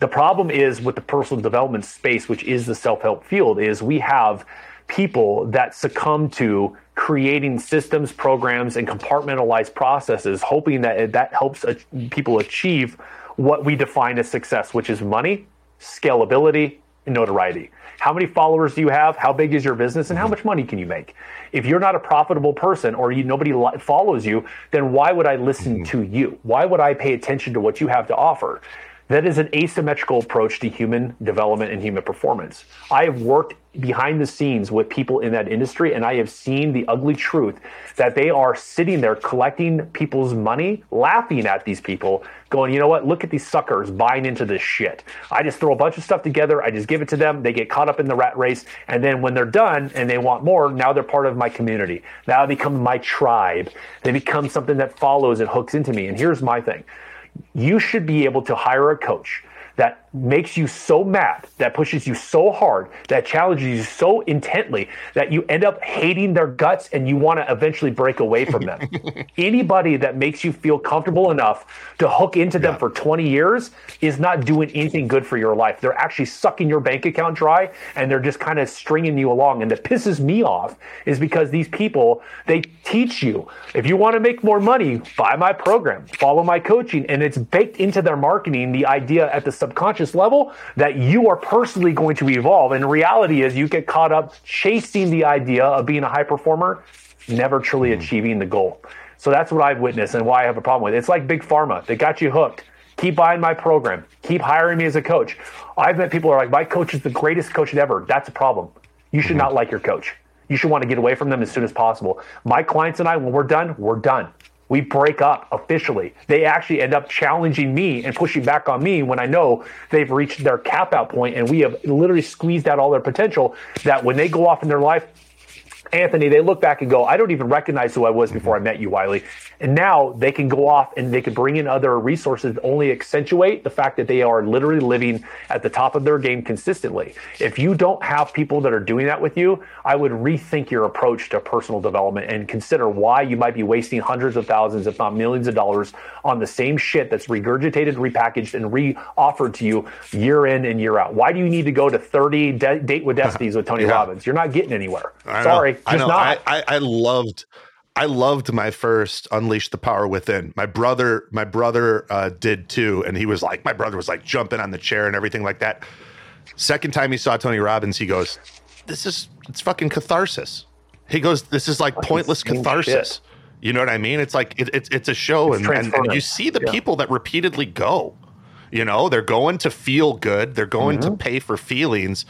The problem is with the personal development space, which is the self help field, is we have people that succumb to creating systems, programs, and compartmentalized processes, hoping that that helps people achieve what we define as success, which is money, scalability, and notoriety. How many followers do you have? How big is your business? And how mm-hmm. much money can you make? If you're not a profitable person or you, nobody li- follows you, then why would I listen mm-hmm. to you? Why would I pay attention to what you have to offer? That is an asymmetrical approach to human development and human performance. I have worked behind the scenes with people in that industry and I have seen the ugly truth that they are sitting there collecting people's money, laughing at these people, going, you know what, look at these suckers buying into this shit. I just throw a bunch of stuff together, I just give it to them, they get caught up in the rat race, and then when they're done and they want more, now they're part of my community. Now they become my tribe. They become something that follows and hooks into me. And here's my thing you should be able to hire a coach that makes you so mad, that pushes you so hard, that challenges you so intently that you end up hating their guts and you want to eventually break away from them. Anybody that makes you feel comfortable enough to hook into them for 20 years is not doing anything good for your life. They're actually sucking your bank account dry and they're just kind of stringing you along. And that pisses me off is because these people, they teach you if you want to make more money, buy my program, follow my coaching. And it's baked into their marketing the idea at the subconscious level that you are personally going to evolve. And reality is you get caught up chasing the idea of being a high performer, never truly mm-hmm. achieving the goal. So that's what I've witnessed and why I have a problem with it. It's like big pharma. They got you hooked. Keep buying my program. Keep hiring me as a coach. I've met people who are like, my coach is the greatest coach ever. That's a problem. You should mm-hmm. not like your coach. You should want to get away from them as soon as possible. My clients and I, when we're done, we're done. We break up officially. They actually end up challenging me and pushing back on me when I know they've reached their cap out point and we have literally squeezed out all their potential. That when they go off in their life, Anthony, they look back and go, I don't even recognize who I was before I mm-hmm. met you, Wylie. And now they can go off and they can bring in other resources that only accentuate the fact that they are literally living at the top of their game consistently. If you don't have people that are doing that with you, I would rethink your approach to personal development and consider why you might be wasting hundreds of thousands, if not millions of dollars on the same shit that's regurgitated, repackaged, and re-offered to you year in and year out. Why do you need to go to 30 de- date with Destinies with Tony Yeah. Robbins? You're not getting anywhere. Sorry, just I know. not. I, I, I loved I loved my first Unleash the Power Within. My brother, my brother uh, did too, and he was like, my brother was like jumping on the chair and everything like that. Second time he saw Tony Robbins, he goes, "This is it's fucking catharsis." He goes, "This is like pointless catharsis." shit. You know what I mean? It's like it, it's it's a show, It's and, and, and you see the Yeah. people that repeatedly go. You know, they're going to feel good. They're going Mm-hmm. to pay for feelings.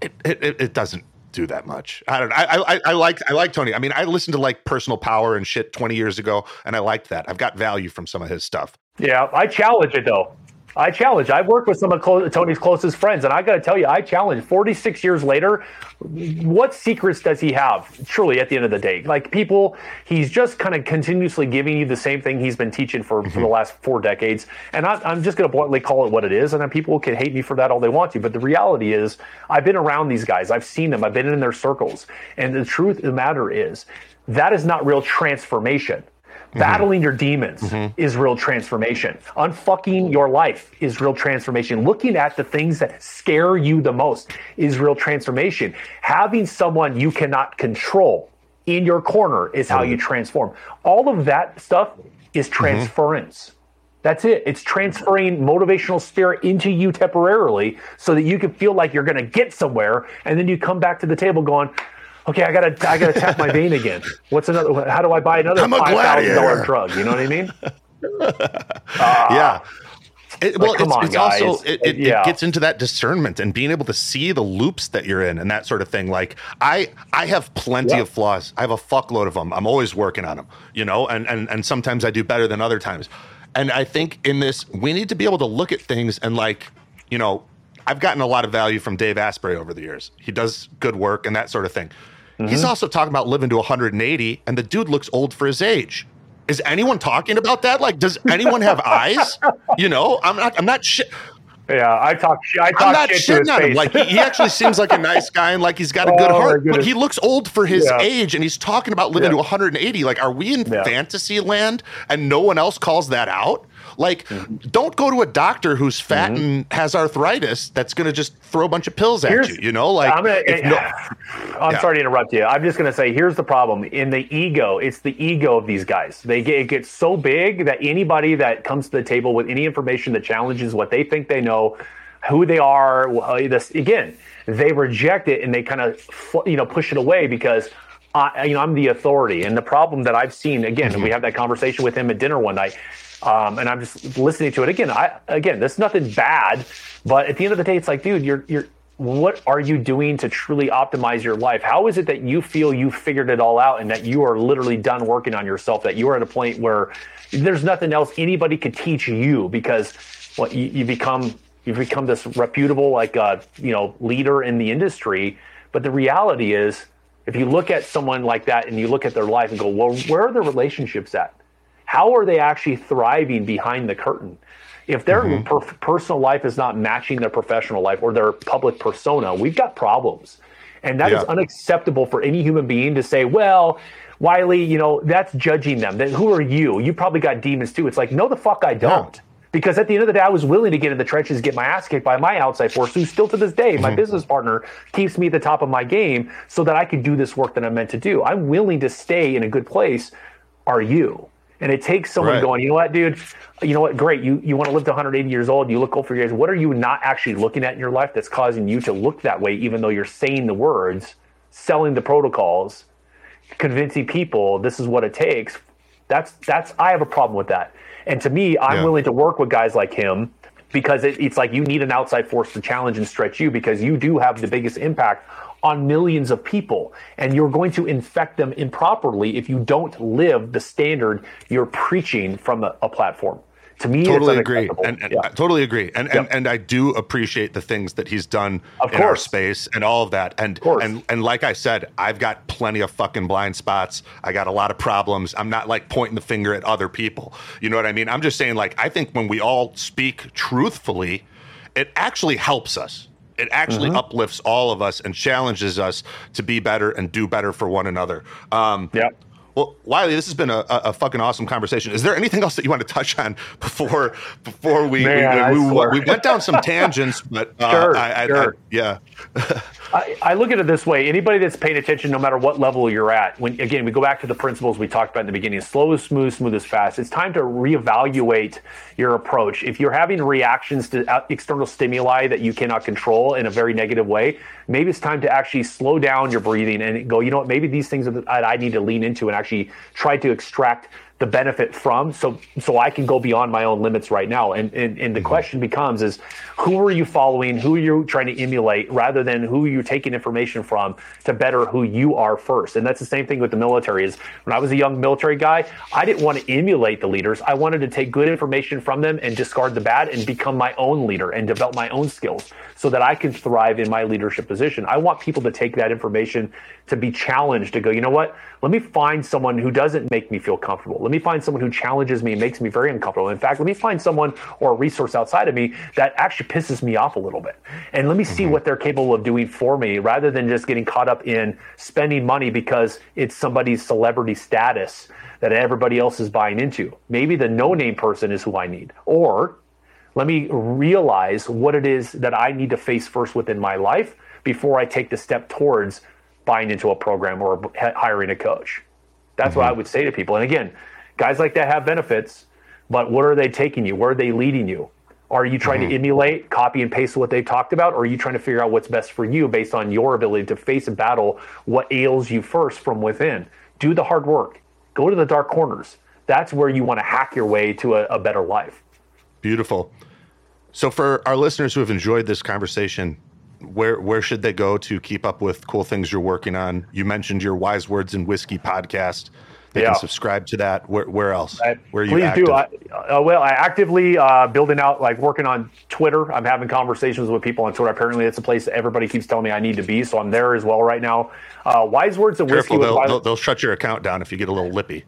It it it doesn't do that much. I don't. I I I like I like Tony. I mean, I listened to like Personal Power and shit twenty years ago, and I liked that. I've got value from some of his stuff. Yeah, I challenge it though. I challenge. I've worked with some of clo- Tony's closest friends, and I got to tell you, I challenge. Forty-six years later, what secrets does he have? Truly, at the end of the day, like people, he's just kind of continuously giving you the same thing he's been teaching for, for the mm-hmm. last four decades. And I, I'm just going to bluntly call it what it is. And then people can hate me for that all they want to, but the reality is, I've been around these guys. I've seen them. I've been in their circles. And the truth of the matter is, that is not real transformation. Mm-hmm. Battling your demons mm-hmm. is real transformation. Unfucking your life is real transformation. Looking at the things that scare you the most is real transformation. Having someone you cannot control in your corner is how you mm-hmm. transform. All of that stuff is transference. That's it. It's transferring motivational spirit into you temporarily so that you can feel like you're going to get somewhere. And then you come back to the table going, okay, I gotta, I gotta tap my vein again. What's another, how do I buy another I'm a $5,000 drug? You know what I mean? Ah. yeah. It, well, come it's, on, it's also it, it, Yeah. it gets into that discernment and being able to see the loops that you're in and that sort of thing. Like I, I have plenty Yeah. of flaws. I have a fuckload of them. I'm always working on them, you know, and and and sometimes I do better than other times. And I think in this, we need to be able to look at things and like, you know, I've gotten a lot of value from Dave Asprey over the years. He does good work and that sort of thing. Mm-hmm. He's also talking about living to 180, and the dude looks old for his age. Is anyone talking about that? Like, does anyone have eyes? You know, I'm not. I'm not shit. Yeah, I talk, I I'm not shit to his shitting on him. Like, he, he actually seems like a nice guy and like he's got a good Oh, heart. But he looks old for his Yeah. age, and he's talking about living Yeah. to 180. Like, are we in Yeah. fantasy land and no one else calls that out? Like, Mm-hmm. don't go to a doctor who's fat and has arthritis that's going to just throw a bunch of pills at Here's- you. You know, like, I'm gonna, no- I'm Yeah. sorry to interrupt you. I'm just going to say here's the problem. In the ego, it's the ego of these guys. They get it gets so big that anybody that comes to the table with any information that challenges what they think they know, who they are, uh, this again, they reject it and they kind of you know push it away because. I, you know, I'm the authority, and the problem that I've seen again, Mm-hmm. we have that conversation with him at dinner one night, um, and I'm just listening to it again. I again, there's nothing bad, but at the end of the day, it's like, dude, you're you're what are you doing to truly optimize your life? How is it that you feel you figured it all out and that you are literally done working on yourself? That you are at a point where there's nothing else anybody could teach you because well, you, you become you've become this reputable like uh, you know leader in the industry. But the reality is, if you look at someone like that and you look at their life and go, well, where are their relationships at? How are they actually thriving behind the curtain? If their mm-hmm. per- personal life is not matching their professional life or their public persona, we've got problems. And that is Yeah. unacceptable for any human being to say, well, Wylie, you know, that's judging them. Then who are you? You probably got demons too. It's like, no, the fuck I don't. Because at the end of the day, I was willing to get in the trenches, get my ass kicked by my outside force, who still to this day, my mm-hmm. business partner, keeps me at the top of my game so that I can do this work that I'm meant to do. I'm willing to stay in a good place. Are you? And it takes someone Right. going, you know what, dude? You know what? Great. You you want to live to 180 years old. You look old for years. What are you not actually looking at in your life that's causing you to look that way, even though you're saying the words, selling the protocols, convincing people this is what it takes? That's that's I have a problem with that. And to me, I'm Yeah. willing to work with guys like him because it, it's like you need an outside force to challenge and stretch you because you do have the biggest impact on millions of people and you're going to infect them improperly if you don't live the standard you're preaching from a, a platform To me, totally it's agree, and, and Yeah. I totally agree, and, and Yep. and I do appreciate the things that he's done Of in our space and all of that, and course. and and like I said, I've got plenty of fucking blind spots. I got a lot of problems. I'm not like pointing the finger at other people. You know what I mean? I'm just saying, like, I think when we all speak truthfully, it actually helps us. It actually Mm-hmm. uplifts all of us and challenges us to be better and do better for one another. Um, yeah. Well, Wylie, this has been a, a, fucking awesome conversation. Is there anything else that you want to touch on before before we Man, we, we, we went down some tangents, but uh, Sure, I, I, sure. I, yeah, I, I look at it this way: anybody that's paying attention, no matter what level you're at, when again we go back to the principles we talked about in the beginning: slow is smooth, smooth is fast. It's time to reevaluate your approach. If you're having reactions to external stimuli that you cannot control in a very negative way, maybe it's time to actually slow down your breathing and go. You know what? Maybe these things that I need to lean into and actually try to extract the benefit from so so I can go beyond my own limits right now. And and, and the mm-hmm. question becomes is who are you following? Who are you trying to emulate rather than who you're taking information from to better who you are first. And that's the same thing with the military is when I was a young military guy, I didn't want to emulate the leaders. I wanted to take good information from them and discard the bad and become my own leader and develop my own skills so that I can thrive in my leadership position. I want people to take that information to be challenged to go, you know what? Let me find someone who doesn't make me feel comfortable. Let me find someone who challenges me and makes me very uncomfortable. In fact, let me find someone or a resource outside of me that actually pisses me off a little bit. And let me see mm-hmm. what they're capable of doing for me rather than just getting caught up in spending money because it's somebody's celebrity status that everybody else is buying into. Maybe the no name person is who I need. Or let me realize what it is that I need to face first within my life before I take the step towards buying into a program or hiring a coach. That's what mm-hmm. I would say to people. And again, guys like that have benefits, but what are they taking you? Where are they leading you? Are you trying to mm-hmm. emulate, copy and paste what they've talked about, or are you trying to figure out what's best for you based on your ability to face and battle what ails you first from within? Do the hard work. Go to the dark corners. That's where you want to hack your way to a, a better life. beautiful. So for our listeners who have enjoyed this conversation, where where should they go to keep up with cool things you're working on? You mentioned your Wise Words and Whisky podcast. They Yeah. can subscribe to that. Where where else? Where are you please active? do. I, uh, well, I actively uh, building out, like working on Twitter. I'm having conversations with people on Twitter. Apparently, it's a place that everybody keeps telling me I need to be, so I'm there as well right now. Uh, Wise words whiskey. Careful, with they'll, they'll, they'll shut your account down if you get a little lippy.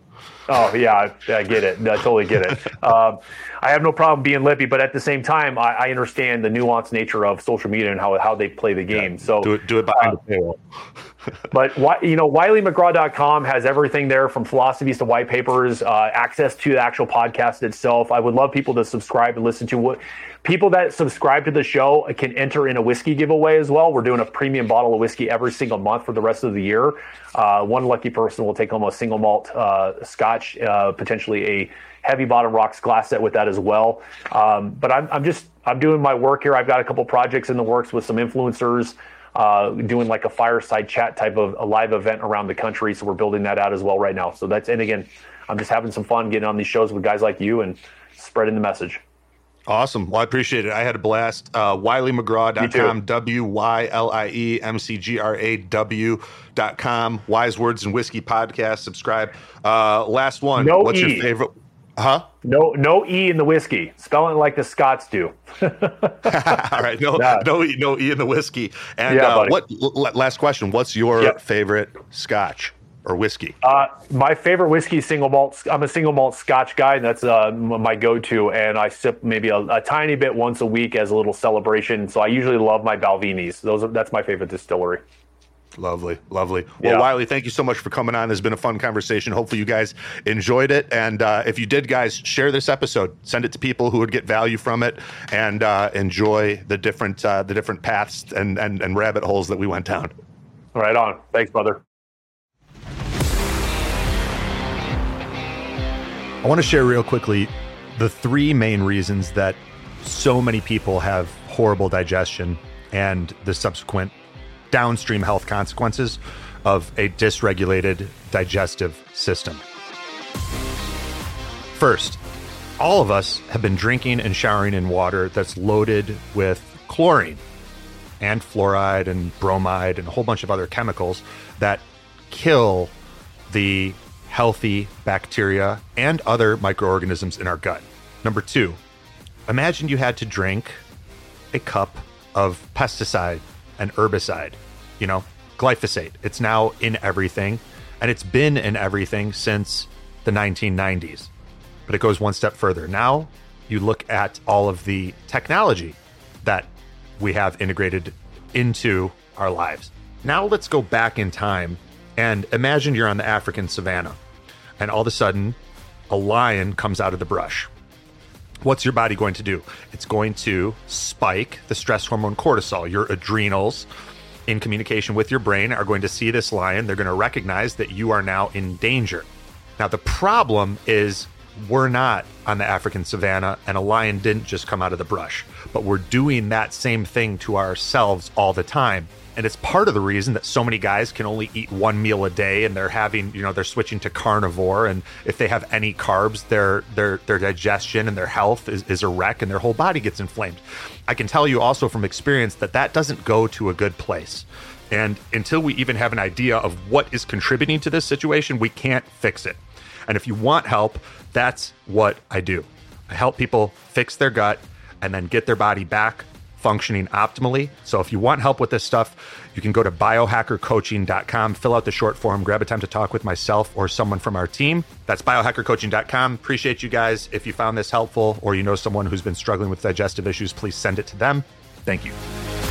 Oh yeah, I, I get it. I totally get it. Um, I have no problem being lippy, but at the same time, I, I understand the nuanced nature of social media and how how they play the game. So Do it do it behind the paywall. but why, you know, WylieMcGraw.com has everything there from philosophies to white papers, uh, access to the actual podcast itself. I would love people to subscribe and listen to what people that subscribe to the show can enter in a whiskey giveaway as well. We're doing a premium bottle of whiskey every single month for the rest of the year. Uh, one lucky person will take home a single malt uh, scotch, uh, potentially a heavy bottom rocks glass set with that as well. Um, but I'm, I'm just I'm doing my work here. I've got a couple projects in the works with some influencers uh, doing like a fireside chat type of a live event around the country. So we're building that out as well right now. So that's and again, I'm just having some fun getting on these shows with guys like you and spreading the message. Awesome. Well, I appreciate it. I had a blast. Uh, WylieMcGraw.com, W Y L I E M C G R A W.com. Wise Words and Whisky Podcast. Subscribe. Uh, last one. No What's E. your favorite? Huh? No, no e in the whiskey. Spell it like the Scots do. All right. No, Yeah. no, E- no E in the whiskey. And Yeah, uh, what? l- last question. What's your Yep. favorite Scotch or whiskey? Uh, my favorite whiskey is single malt. I'm a single malt Scotch guy. and That's uh, my go-to, and I sip maybe a, a tiny bit once a week as a little celebration. So I usually love my Balvenies. Those are, that's my favorite distillery. Lovely, lovely. Well, Yeah. Wylie, thank you so much for coming on. It's been a fun conversation. Hopefully, you guys enjoyed it. And uh, if you did, guys, share this episode. Send it to people who would get value from it and uh, enjoy the different uh, the different paths and, and and rabbit holes that we went down. Right on. Thanks, brother. I want to share real quickly the three main reasons that so many people have horrible digestion and the subsequent downstream health consequences of a dysregulated digestive system. First, all of us have been drinking and showering in water that's loaded with chlorine and fluoride and bromide and a whole bunch of other chemicals that kill the healthy bacteria and other microorganisms in our gut. Number two, imagine you had to drink a cup of pesticide and herbicide, you know, glyphosate. It's now in everything, and it's been in everything since the 1990s. But it goes one step further. Now you look at all of the technology that we have integrated into our lives. Now let's go back in time and imagine you're on the African savannah, and all of a sudden, a lion comes out of the brush. What's your body going to do? It's going to spike the stress hormone cortisol. Your adrenals, in communication with your brain, are going to see this lion. They're going to recognize that you are now in danger. Now, the problem is we're not on the African savannah, and a lion didn't just come out of the brush, but we're doing that same thing to ourselves all the time. And it's part of the reason that so many guys can only eat one meal a day and they're having, you know, they're switching to carnivore. And if they have any carbs, their their their digestion and their health is, is a wreck and their whole body gets inflamed. I can tell you also from experience that that doesn't go to a good place. And until we even have an idea of what is contributing to this situation, we can't fix it. And if you want help, that's what I do. I help people fix their gut and then get their body back functioning optimally. So if you want help with this stuff, you can go to biohackercoaching.com, fill out the short form, grab a time to talk with myself or someone from our team. That's biohackercoaching.com. Appreciate you guys. If you found this helpful or you know someone who's been struggling with digestive issues, please send it to them. Thank you.